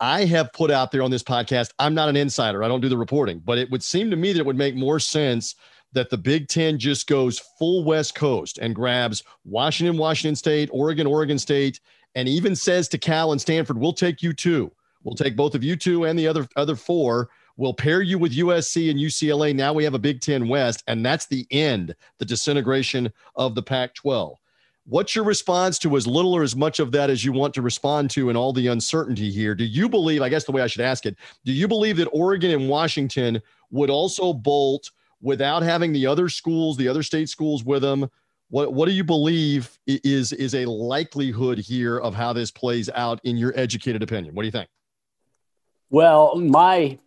I have put out there on this podcast, I'm not an insider. I don't do the reporting, but it would seem to me that it would make more sense that the Big Ten just goes full West Coast and grabs Washington, Washington State, Oregon, Oregon State, and even says to Cal and Stanford, we'll take you two. We'll take both of you two and the other other four. We'll pair you with USC and UCLA. Now we have a Big Ten West, and that's the end, the disintegration of the Pac 12. What's your response to as little or as much of that as you want to respond to and all the uncertainty here? Do you believe, I guess the way I should ask it, do you believe that Oregon and Washington would also bolt without having the other schools, the other state schools with them? What, what do you believe is, is a likelihood here of how this plays out in your educated opinion? What do you think? Well, my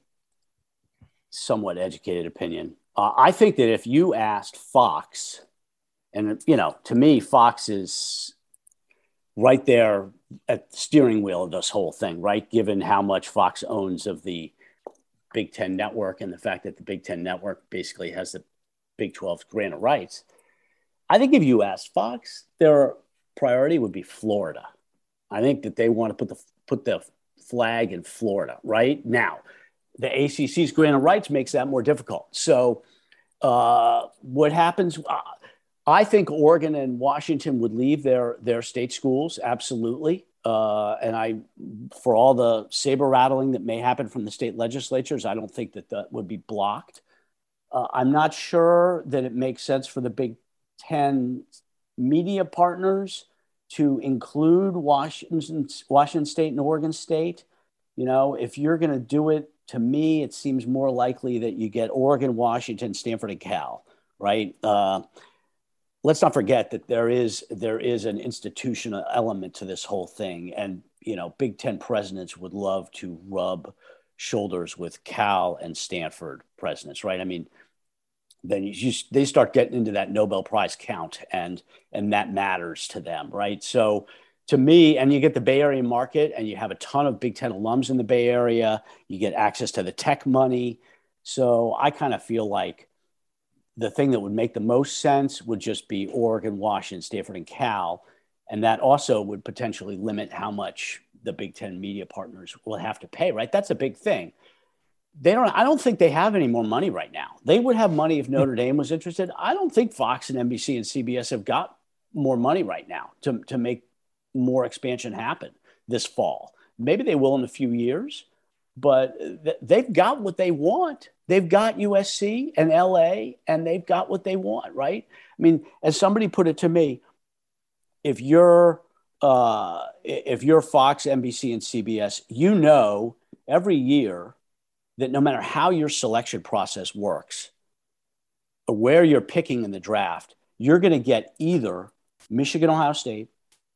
somewhat educated opinion, uh, I think that if you asked Fox, and, you know, to me, Fox is right there at the steering wheel of this whole thing, right? Given how much Fox owns of the Big Ten network and the fact that the Big Ten network basically has the Big 12 grant of rights. I think if you asked Fox, their priority would be Florida. I think that they want to put the put the flag in Florida right now. The ACC's grant of rights makes that more difficult. So, uh, what happens? Uh, I think Oregon and Washington would leave their their state schools absolutely, uh, and I, for all the saber rattling that may happen from the state legislatures, I don't think that that would be blocked. Uh, I'm not sure that it makes sense for the Big Ten media partners to include Washington, Washington State and Oregon State. You know, if you're going to do it, to me, it seems more likely that you get Oregon, Washington, Stanford, and Cal, right? Uh, let's not forget that there is there is an institutional element to this whole thing, and you know, Big Ten presidents would love to rub shoulders with Cal and Stanford presidents, right? I mean, then you they start getting into that Nobel Prize count, and and that matters to them, right? So to me, and you get the Bay Area market, and you have a ton of Big Ten alums in the Bay Area. You get access to the tech money. So I kind of feel like the thing that would make the most sense would just be Oregon, Washington, Stanford, and Cal. And that also would potentially limit how much the Big Ten media partners will have to pay, right? That's a big thing. They don't, I don't think they have any more money right now. They would have money if Notre Dame was interested. I don't think Fox and NBC and CBS have got more money right now to, to make more expansion happen this fall. Maybe they will in a few years, but th- they've got what they want. They've got USC and LA, and they've got what they want, right? I mean, as somebody put it to me, if you're uh, if you're Fox, NBC, and CBS, you know every year that no matter how your selection process works, or where you're picking in the draft, you're going to get either Michigan, Ohio State,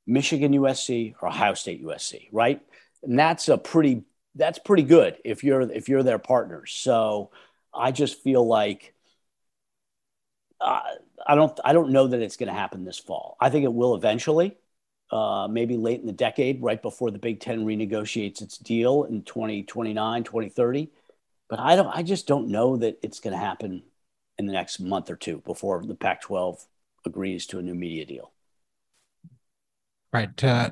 Michigan, USC, or Ohio State, USC, right? And that's a pretty that's pretty good if you're if you're their partners. So I just feel like uh, I don't I don't know that it's going to happen this fall. I think it will eventually, uh, maybe late in the decade, right before the Big Ten renegotiates its deal in 2029, 2030. But I don't I just don't know that it's going to happen in the next month or two before the Pac-12 agrees to a new media deal. Right. Uh,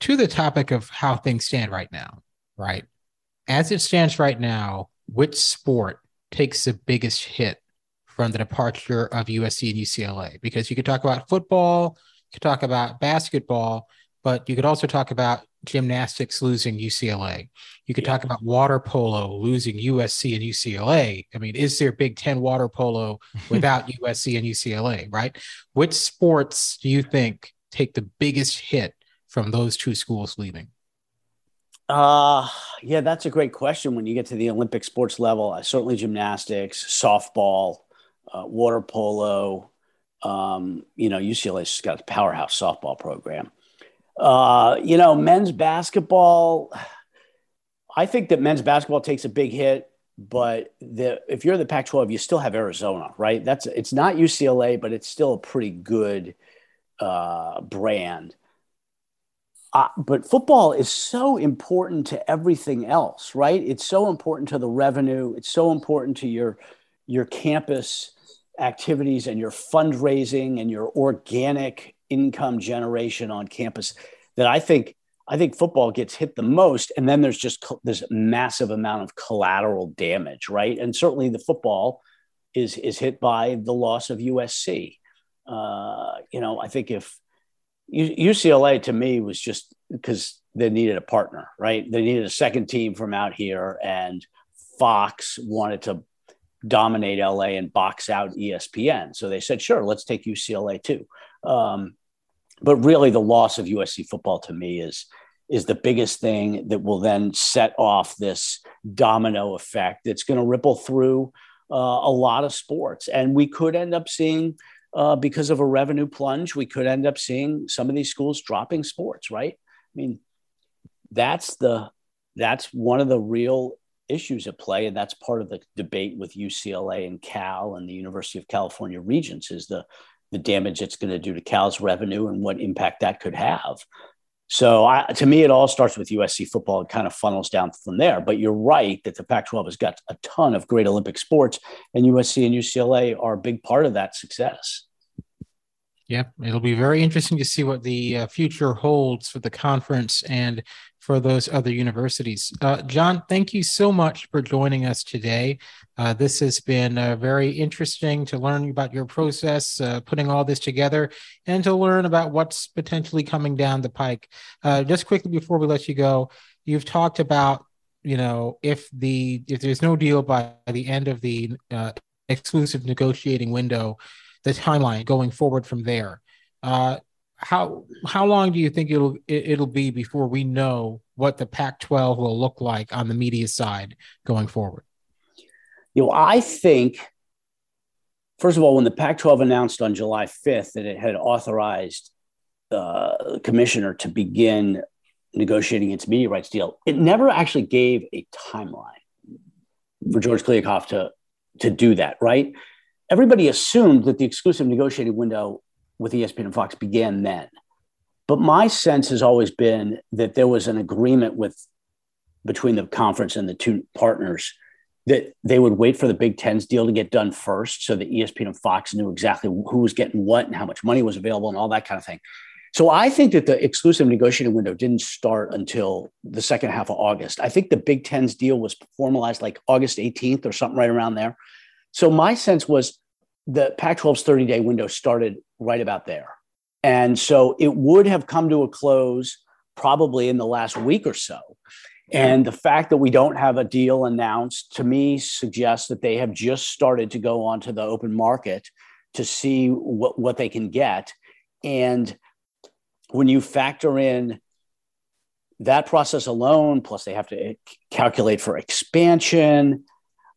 to the topic of how things stand right now, right? As it stands right now, which sport takes the biggest hit from the departure of USC and UCLA? Because you could talk about football, you could talk about basketball, but you could also talk about gymnastics losing UCLA. You could yeah. talk about water polo losing USC and UCLA. I mean, is there Big Ten water polo without USC and UCLA, right? Which sports do you think take the biggest hit from those two schools leaving? Uh, yeah, that's a great question. When you get to the Olympic sports level, uh, certainly gymnastics, softball, uh, water polo. Um, you know, UCLA's got a powerhouse softball program. Uh, you know, men's basketball. I think that men's basketball takes a big hit, but the if you're the Pac-12, you still have Arizona, right? That's it's not UCLA, but it's still a pretty good uh, brand. Uh, but football is so important to everything else, right? It's so important to the revenue. It's so important to your your campus activities and your fundraising and your organic income generation on campus that I think I think football gets hit the most, and then there's just this massive amount of collateral damage, right? And certainly the football is is hit by the loss of USC. Uh, you know, I think if UCLA to me was just because they needed a partner, right? They needed a second team from out here, and Fox wanted to dominate LA and box out ESPN. So they said, sure, let's take UCLA too. Um, but really, the loss of USC football to me is is the biggest thing that will then set off this domino effect that's going to ripple through uh, a lot of sports, and we could end up seeing. Uh, because of a revenue plunge, we could end up seeing some of these schools dropping sports, right? I mean, that's the that's one of the real issues at play, and that's part of the debate with UCLA and Cal and the University of California Regents is the the damage it's going to do to Cal's revenue and what impact that could have. So I, to me, it all starts with USC football and kind of funnels down from there. But you're right that the Pac-12 has got a ton of great Olympic sports, and USC and UCLA are a big part of that success. Yeah, it'll be very interesting to see what the uh, future holds for the conference and for those other universities. Uh, John, thank you so much for joining us today. Uh, this has been uh, very interesting to learn about your process, uh, putting all this together, and to learn about what's potentially coming down the pike. Uh, just quickly before we let you go, you've talked about you know if the if there's no deal by the end of the exclusive negotiating window the timeline going forward from there. How how long do you think it'll it'll be before we know what the Pac-12 will look like on the media side going forward? You know, I think first of all, when the Pac-12 announced on July 5th that it had authorized uh, the commissioner to begin negotiating its media rights deal, it never actually gave a timeline for George Kliavkoff to to do that. Right? everybody assumed that the exclusive negotiating window with ESPN and Fox began then. But my sense has always been that there was an agreement with between the conference and the two partners that they would wait for the Big Ten's deal to get done first, so that ESPN and Fox knew exactly who was getting what and how much money was available and all that kind of thing. So I think that the exclusive negotiating window didn't start until the second half of August. I think the Big Ten's deal was formalized like August 18th or something right around there. So my sense was the Pac 12's 30 day window started right about there. And so it would have come to a close probably in the last week or so. And the fact that we don't have a deal announced to me suggests that they have just started to go onto the open market to see what, what they can get. And when you factor in that process alone, plus they have to calculate for expansion,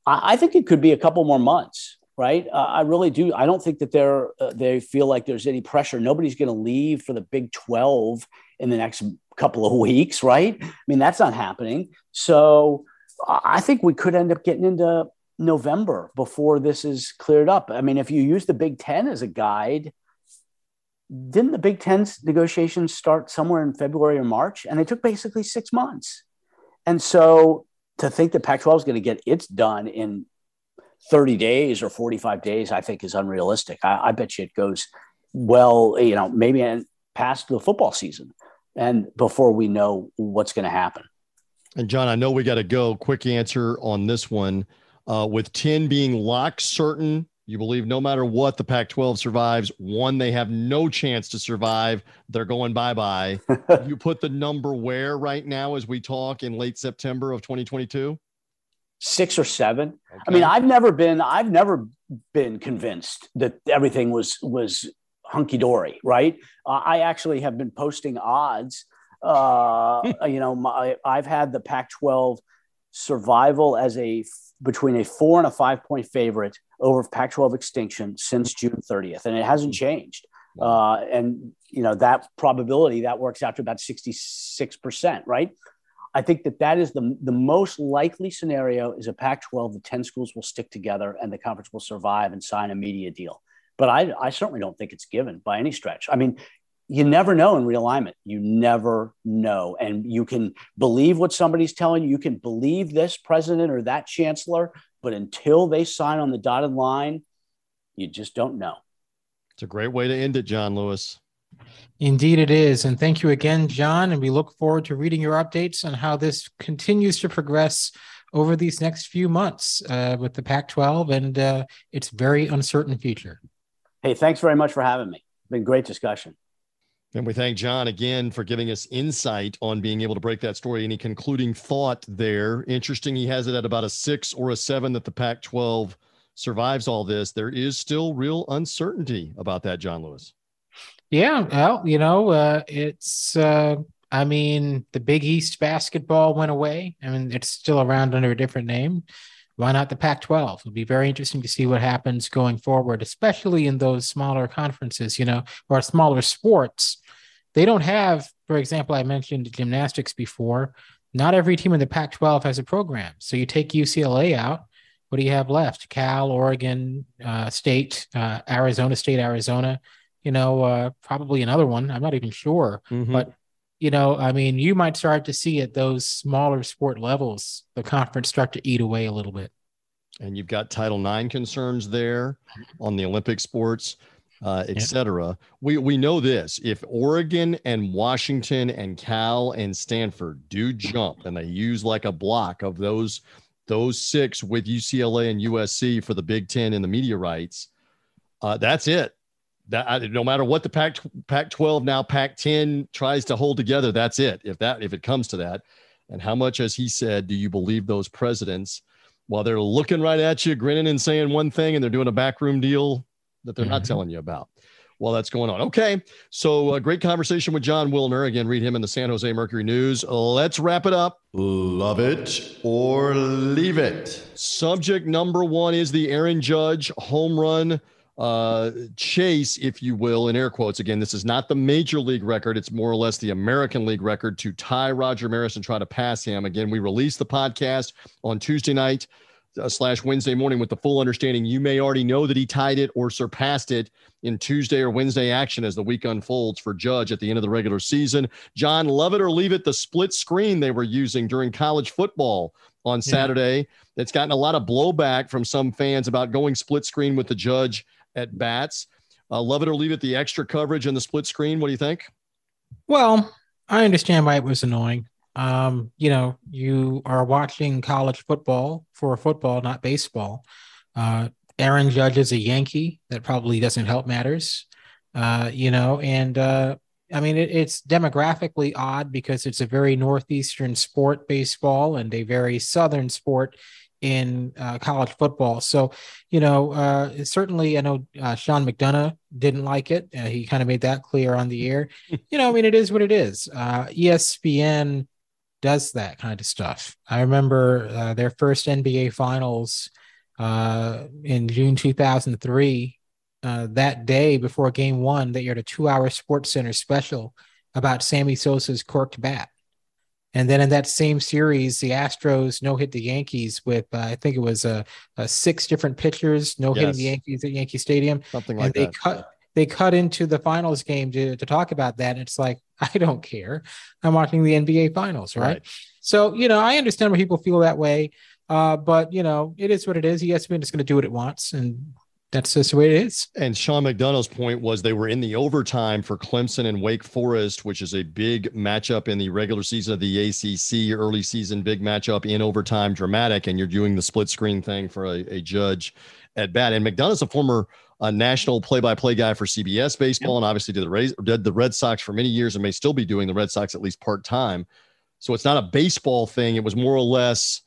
I, I think it could be a couple more months right? Uh, I really do. I don't think that they're uh, they feel like there's any pressure. Nobody's going to leave for the Big Twelve in the next couple of weeks, right? I mean, that's not happening. So I think we could end up getting into November before this is cleared up. I mean, if you use the Big Ten as a guide, didn't the Big Ten's negotiations start somewhere in February or March? And they took basically six months. And so to think that Pac 12 is going to get its done in 30 days or 45 days, I think is unrealistic. I, I bet you it goes well, you know, maybe past the football season and before we know what's going to happen. And John, I know we got to go. Quick answer on this one. Uh, with 10 being locked certain, you believe no matter what, the Pac 12 survives. One, they have no chance to survive. They're going bye bye. you put the number where right now as we talk in late September of 2022? Six or seven. Okay. I mean, I've never been, I've never been convinced that everything was, was hunky dory, right? Uh, I actually have been posting odds. Uh, you know, my, I've had the Pac 12 survival as a between a four and a five point favorite over Pac 12 extinction since June 30th, and it hasn't changed. Uh, and, you know, that probability that works out to about 66%, right? I think that that is the, the most likely scenario is a Pac 12, the 10 schools will stick together and the conference will survive and sign a media deal. But I, I certainly don't think it's given by any stretch. I mean, you never know in realignment. You never know. And you can believe what somebody's telling you. You can believe this president or that chancellor, but until they sign on the dotted line, you just don't know. It's a great way to end it, John Lewis. Indeed, it is. And thank you again, John. And we look forward to reading your updates on how this continues to progress over these next few months uh, with the Pac 12 and uh, its very uncertain future. Hey, thanks very much for having me. Been great discussion. And we thank John again for giving us insight on being able to break that story. Any concluding thought there? Interesting, he has it at about a six or a seven that the Pac 12 survives all this. There is still real uncertainty about that, John Lewis. Yeah. Well, you know, uh, it's, uh, I mean, the Big East basketball went away. I mean, it's still around under a different name. Why not the Pac 12? It'll be very interesting to see what happens going forward, especially in those smaller conferences, you know, or smaller sports they don't have, for example, I mentioned gymnastics before. Not every team in the Pac 12 has a program. So you take UCLA out. What do you have left? Cal, Oregon uh, State, uh, Arizona State, Arizona, you know, uh, probably another one. I'm not even sure. Mm-hmm. But, you know, I mean, you might start to see at those smaller sport levels, the conference start to eat away a little bit. And you've got Title IX concerns there on the Olympic sports uh, etc. Yeah. We we know this: if Oregon and Washington and Cal and Stanford do jump, and they use like a block of those those six with UCLA and USC for the Big Ten and the media rights, uh, that's it. That no matter what the Pac Pac 12 now Pac 10 tries to hold together, that's it. If that if it comes to that, and how much, as he said, do you believe those presidents? While they're looking right at you, grinning and saying one thing, and they're doing a backroom deal that they're mm-hmm. not telling you about while that's going on. Okay. So, a great conversation with Jon Wilner. Again, read him in the San Jose Mercury News. Let's wrap it up. Love it or leave it. Subject number one is the Aaron Judge home run uh, chase, if you will, in air quotes. Again, this is not the major league record. It's more or less the American League record to tie Roger Maris and try to pass him. Again, we released the podcast on Tuesday night uh, slash Wednesday morning with the full understanding you may already know that he tied it or surpassed it in Tuesday or Wednesday action as the week unfolds for Judge at the end of the regular season. John, love it or leave it, the split screen they were using during college football on Saturday. Yeah. That's gotten a lot of blowback from some fans about going split screen with the Judge at bats. Uh, love it or leave it, the extra coverage and the split screen. What do you think? Well, I understand why it was annoying um, you know, you are watching college football for football, not baseball. Uh, Aaron Judge is a Yankee. That probably doesn't help matters. Uh, you know, and uh, I mean, it, it's demographically odd because it's a very northeastern sport, baseball, and a very southern sport in uh, college football. So, you know, uh, certainly I know uh, Sean McDonough didn't like it. Uh, he kind of made that clear on the air. you know, I mean, it is what it is. Uh, ESPN does that kind of stuff. I remember uh, their first NBA finals uh, in June 2003. Uh, that day before game one, they aired a two hour Sports Center special about Sammy Sosa's corked bat. And then in that same series, the Astros no hit the Yankees with, uh, I think it was uh, uh, six different pitchers no hitting yes. the Yankees at Yankee Stadium. Something like and they that. Cut, they cut into the finals game to, to talk about that. And it's like, I don't care. I'm watching the NBA finals, right? right. So, you know, I understand why people feel that way. Uh, but you know, it is what it is. ESPN is going to do what it wants, and that's just the way it is. And Sean McDonough's point was they were in the overtime for Clemson and Wake Forest, which is a big matchup in the regular season of the ACC, early season big matchup in overtime, dramatic. And you're doing the split screen thing for a, a judge at bat. And McDonough's a former uh, national play-by-play guy for CBS baseball, and obviously did the Rays, did the Red Sox for many years, and may still be doing the Red Sox at least part time. So it's not a baseball thing. It was more or less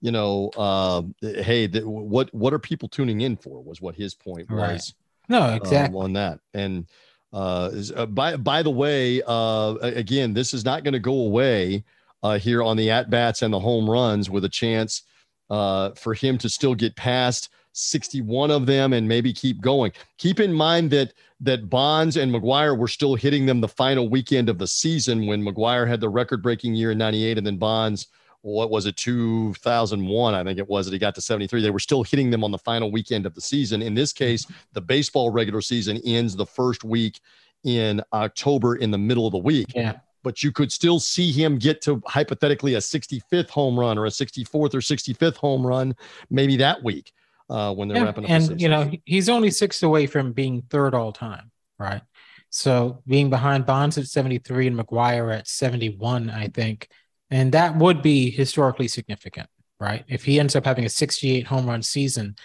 you know, uh, hey, th- what what are people tuning in for? Was what his point right. was. No, um, exactly um, on that. And uh, uh, by by the way, uh, again, this is not going to go away uh, here on the at bats and the home runs with a chance uh, for him to still get past 61 of them and maybe keep going. Keep in mind that that Bonds and McGwire were still hitting them the final weekend of the season when McGwire had the record breaking year in 98 and then Bonds what was it 2001 i think it was that he got to 73 they were still hitting them on the final weekend of the season. In this case the baseball regular season ends the first week in october in the middle of the week. Yeah. But you could still see him get to hypothetically a 65th home run or a 64th or 65th home run maybe that week uh, when they're yeah, wrapping up and you know he's only six away from being third all time right? So being behind bonds at 73 and McGwire at 71 i think and that would be historically significant, right? If he ends up having a 68 home run season,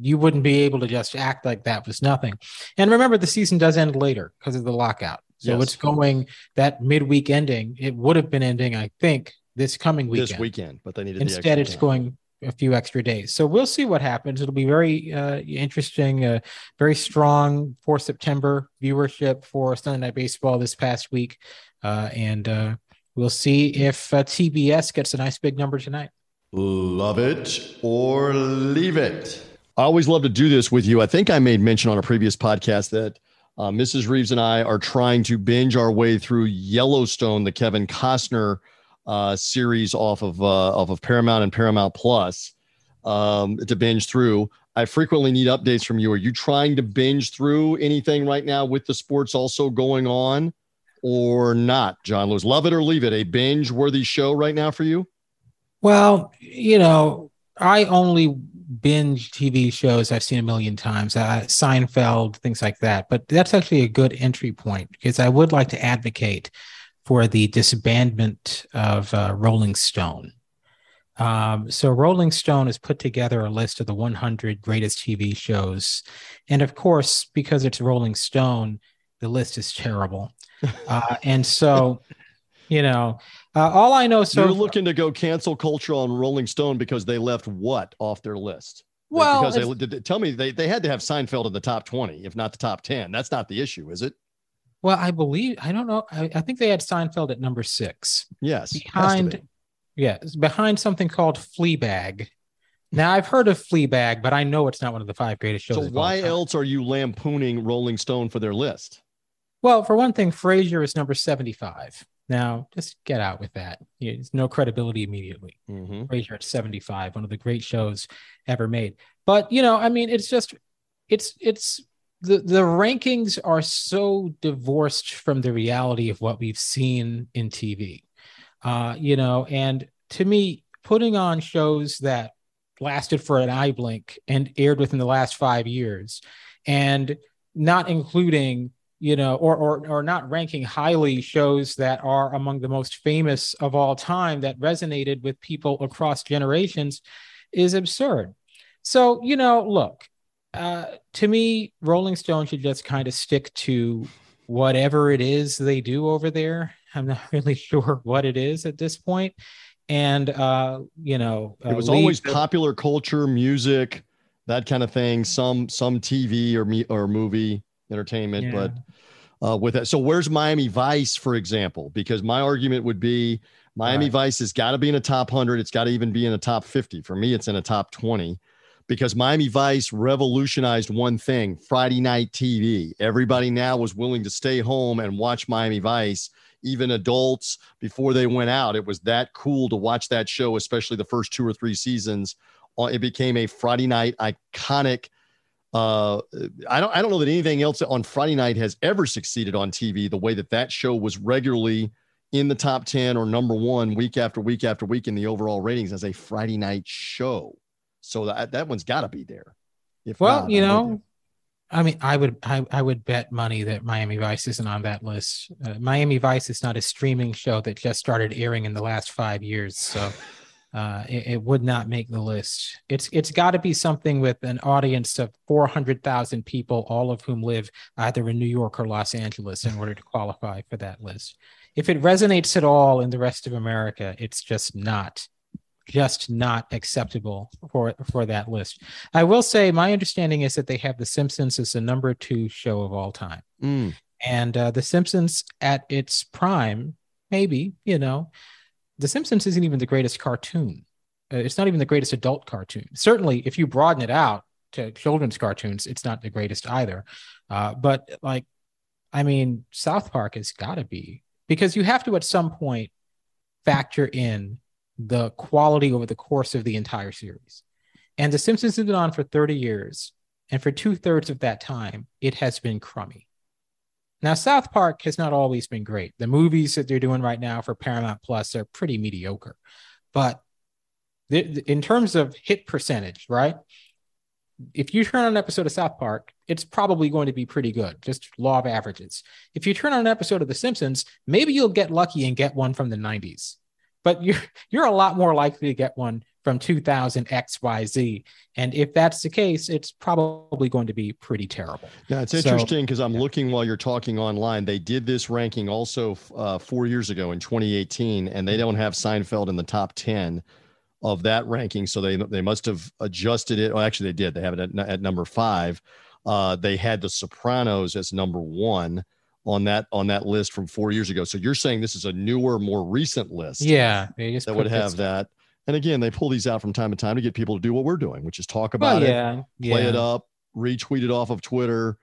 you wouldn't be able to just act like that was nothing. And remember, the season does end later because of the lockout. So yes. it's going that midweek ending. It would have been ending, I think, this coming weekend. This weekend, but they needed instead. it's time. going a few extra days. So we'll see what happens. It'll be very uh, interesting, uh, very strong for September viewership for Sunday Night Baseball this past week, uh, and uh, We'll see if uh, TBS gets a nice big number tonight. Love it or leave it. I always love to do this with you. I think I made mention on a previous podcast that uh, Mrs. Reeves and I are trying to binge our way through Yellowstone, the Kevin Costner uh, series off of uh, off of Paramount and Paramount Plus um, to binge through. I frequently need updates from you. Are you trying to binge through anything right now with the sports also going on? Or not, John Lewis? Love it or leave it? A binge worthy show right now for you? Well, you know, I only binge TV shows I've seen a million times, uh, Seinfeld, things like that. But that's actually a good entry point because I would like to advocate for the disbandment of uh, Rolling Stone. Um, so Rolling Stone has put together a list of the 100 greatest TV shows, and of course, because it's Rolling Stone, the list is terrible. Uh, and so, you know, uh, all I know so you're looking to go cancel culture on Rolling Stone because they left what off their list? Well, because they did, tell me they, they had to have Seinfeld in the top 20, if not the top 10. That's not the issue, is it? Well, I believe I don't know. I, I think they had Seinfeld at number six. Yes, behind, yes, yeah, behind something called Fleabag. Now I've heard of Fleabag, but I know it's not one of the five greatest shows. So why else are you lampooning Rolling Stone for their list? Well, for one thing, Frasier is number 75. Now, just get out with that. It's no credibility immediately. Mm-hmm. Frasier at 75, one of the great shows ever made. But, you know, I mean, it's just, it's, it's, the, the rankings are so divorced from the reality of what we've seen in TV. Uh, you know, and to me, putting on shows that lasted for an eye blink and aired within the last five years and not including you know, or, or or not ranking highly shows that are among the most famous of all time that resonated with people across generations is absurd. So, you know, look, uh, to me, Rolling Stone should just kind of stick to whatever it is they do over there. I'm not really sure what it is at this point. And uh, you know, uh, it was always the- popular culture, music, that kind of thing. Some some TV or me or movie entertainment, yeah. but uh, with that. So where's Miami Vice, for example? Because my argument would be Miami right. Vice has got to be in a top 100. It's got to even be in a top 50. For me, it's in a top 20 because Miami Vice revolutionized one thing Friday night TV. Everybody now was willing to stay home and watch Miami Vice, even adults before they went out. It was that cool to watch that show, especially the first two or three seasons. Uh, it became a Friday night iconic uh, I don't I don't know that anything else on Friday night has ever succeeded on TV the way that that show was regularly in the top 10 or number 1 week after week after week in the overall ratings as a Friday night show. So that that one's got to be there. If well, not, you know, I mean, I would I, I would bet money that Miami Vice isn't on that list. Uh, Miami Vice is not a streaming show that just started airing in the last five years, so uh, it, it, would not make the list. It's it's got to be something with an audience of four hundred thousand people, all of whom live either in New York or Los Angeles, in order to qualify for that list. If it resonates at all in the rest of America, it's just not just not acceptable for for that list. I will say my understanding is that they have The Simpsons as the number two show of all time, mm. and uh, The Simpsons at its prime, maybe you know, The Simpsons isn't even the greatest cartoon. Uh, it's not even the greatest adult cartoon. Certainly, if you broaden it out to children's cartoons, it's not the greatest either. Uh, but like, I mean, South Park has got to be because you have to at some point factor in the quality over the course of the entire series. And The Simpsons has been on for 30 years. And for two thirds of that time, it has been crummy. Now, South Park has not always been great. The movies that they're doing right now for Paramount Plus are pretty mediocre. But in terms of hit percentage, right? If you turn on an episode of South Park, it's probably going to be pretty good, just law of averages. If you turn on an episode of The Simpsons, maybe you'll get lucky and get one from the 90s but you're you're a lot more likely to get one from 2000 XYZ. And if that's the case, it's probably going to be pretty terrible. Yeah, it's interesting because so, I'm yeah. looking while you're talking online. They did this ranking also uh, four years ago in 2018, and they don't have Seinfeld in the top 10 of that ranking. So they they must have adjusted it. Well, actually, they did. They have it at, at number five. Uh, they had The Sopranos as number one on that on that list from four years ago. So you're saying this is a newer, more recent list. Yeah, that would have that. And again, they pull these out from time to time to get people to do what we're doing, which is talk about well, yeah, it, play yeah. it up, retweet it off of Twitter.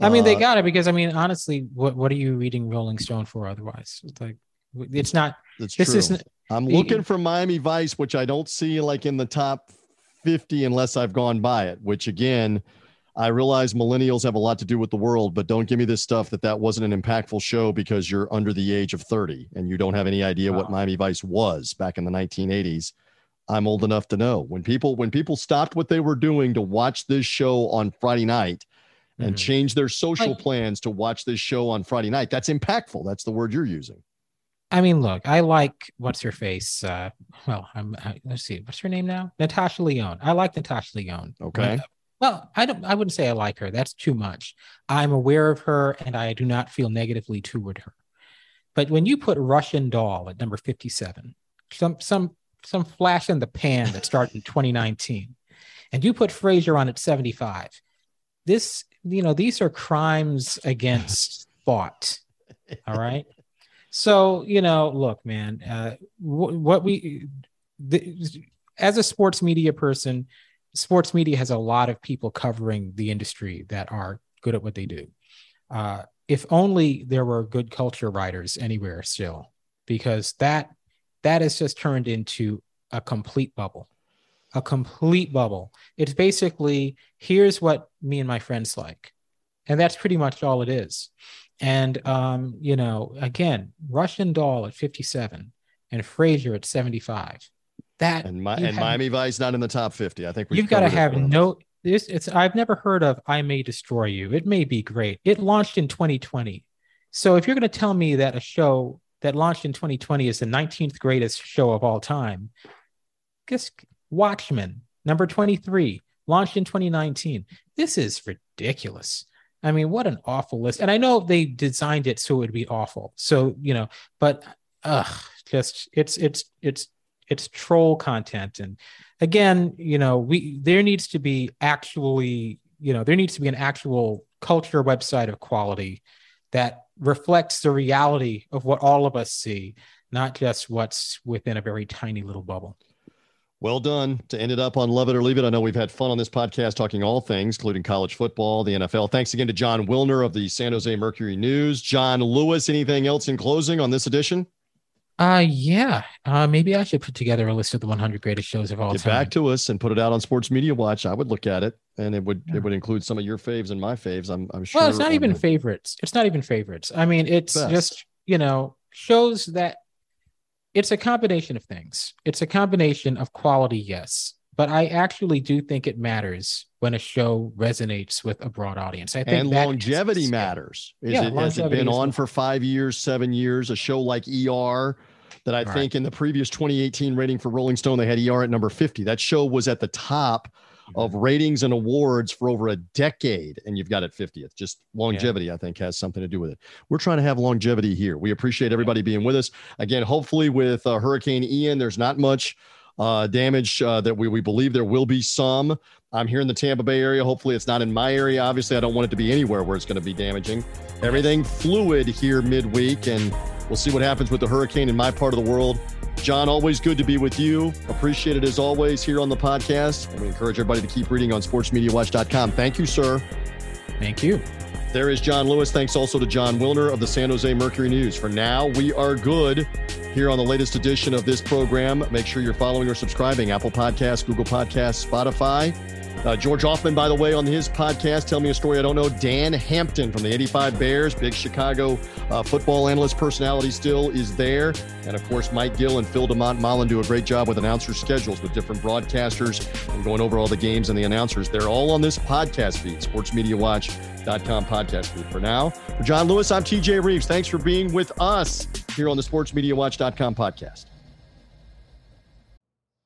I mean, uh, they got it because I mean, honestly, what what are you reading Rolling Stone for otherwise? It's like it's not. That's this true. Isn't, I'm looking for Miami Vice, which I don't see like in the top 50 unless I've gone by it. Which again, I realize millennials have a lot to do with the world, but don't give me this stuff that that wasn't an impactful show because you're under the age of 30 and you don't have any idea wow. what Miami Vice was back in the 1980s. I'm old enough to know when people when people stopped what they were doing to watch this show on Friday night and mm-hmm. change their social plans to watch this show on Friday night. That's impactful. That's the word you're using. I mean, look, I like what's her face. Uh, well, I'm I, let's see, what's her name now? Natasha Lyonne. I like Natasha Lyonne. Okay. Well, I don't I wouldn't say I like her. That's too much. I'm aware of her and I do not feel negatively toward her. But when you put Russian doll at number 57, some some some flash in the pan that started in 2019, and you put Frasier on at 75, this, you know, these are crimes against thought. All right. So, you know, look, man, uh, what we, the, as a sports media person, sports media has a lot of people covering the industry that are good at what they do. Uh, if only there were good culture writers anywhere still, because that that has just turned into a complete bubble, a complete bubble. It's basically here's what me and my friends like, and that's pretty much all it is. And um, you know, again, Russian Doll at 57 and Frasier at 75 that and, my, and have, Miami Vice not in the top 50. I think you've got to have no this it's I've never heard of I May Destroy You. It may be great. It launched in 2020. So if you're going to tell me that a show that launched in 2020 is the 19th greatest show of all time, guess Watchmen, number 23, launched in 2019. This is ridiculous. I mean, what an awful list. And I know they designed it so it would be awful. So, you know, but ugh, just it's it's it's it's troll content and again you know we there needs to be actually you know there needs to be an actual culture website of quality that reflects the reality of what all of us see not just what's within a very tiny little bubble well done to end it up on Love It or Leave It. I know we've had fun on this podcast talking all things, including college football, the NFL. Thanks again to Jon Wilner of the San Jose Mercury News. John Lewis, anything else in closing on this edition? Uh yeah. Uh maybe I should put together a list of the 100 greatest shows of all Get time. back to us and put it out on Sports Media Watch. I would look at it, and it would yeah. it would include some of your faves and my faves. I'm I'm sure. Well, it's not even the... favorites. It's not even favorites. I mean, it's Best. just you know shows that it's a combination of things. It's a combination of quality, yes, but I actually do think it matters when a show resonates with a broad audience. I think and longevity matters. Is yeah, it, has it been on for five years, seven years? A show like ER that I think in the previous 2018 rating for Rolling Stone, they had ER at number 50. That show was at the top of mm-hmm. ratings and awards for over a decade, and you've got it 50th. Just longevity, yeah. I think, has something to do with it. We're trying to have longevity here. We appreciate everybody being with us. Again, hopefully, with uh, Hurricane Ian, there's not much uh, damage uh, that we, we believe there will be some. I'm here in the Tampa Bay area. Hopefully, it's not in my area. Obviously, I don't want it to be anywhere where it's going to be damaging. Everything fluid here midweek, and we'll see what happens with the hurricane in my part of the world. John, always good to be with you. Appreciate it as always here on the podcast. And we encourage everybody to keep reading on sportsmediawatch.com. Thank you, sir. Thank you. There is John Lewis. Thanks also to Jon Wilner of the San Jose Mercury News. For now, we are good here on the latest edition of this program. Make sure you're following or subscribing Apple Podcasts, Google Podcasts, Spotify. Uh, George Hoffman, by the way, on his podcast, Tell Me a Story I Don't Know. Dan Hampton from the 85 Bears, big Chicago uh, football analyst personality still is there. And of course, Mike Gill and Phil DeMont Mullen do a great job with announcer schedules with different broadcasters and going over all the games and the announcers. They're all on this podcast feed, sportsmediawatch.com podcast feed. For now, for John Lewis, I'm TJ Reeves. Thanks for being with us here on the sportsmediawatch.com podcast.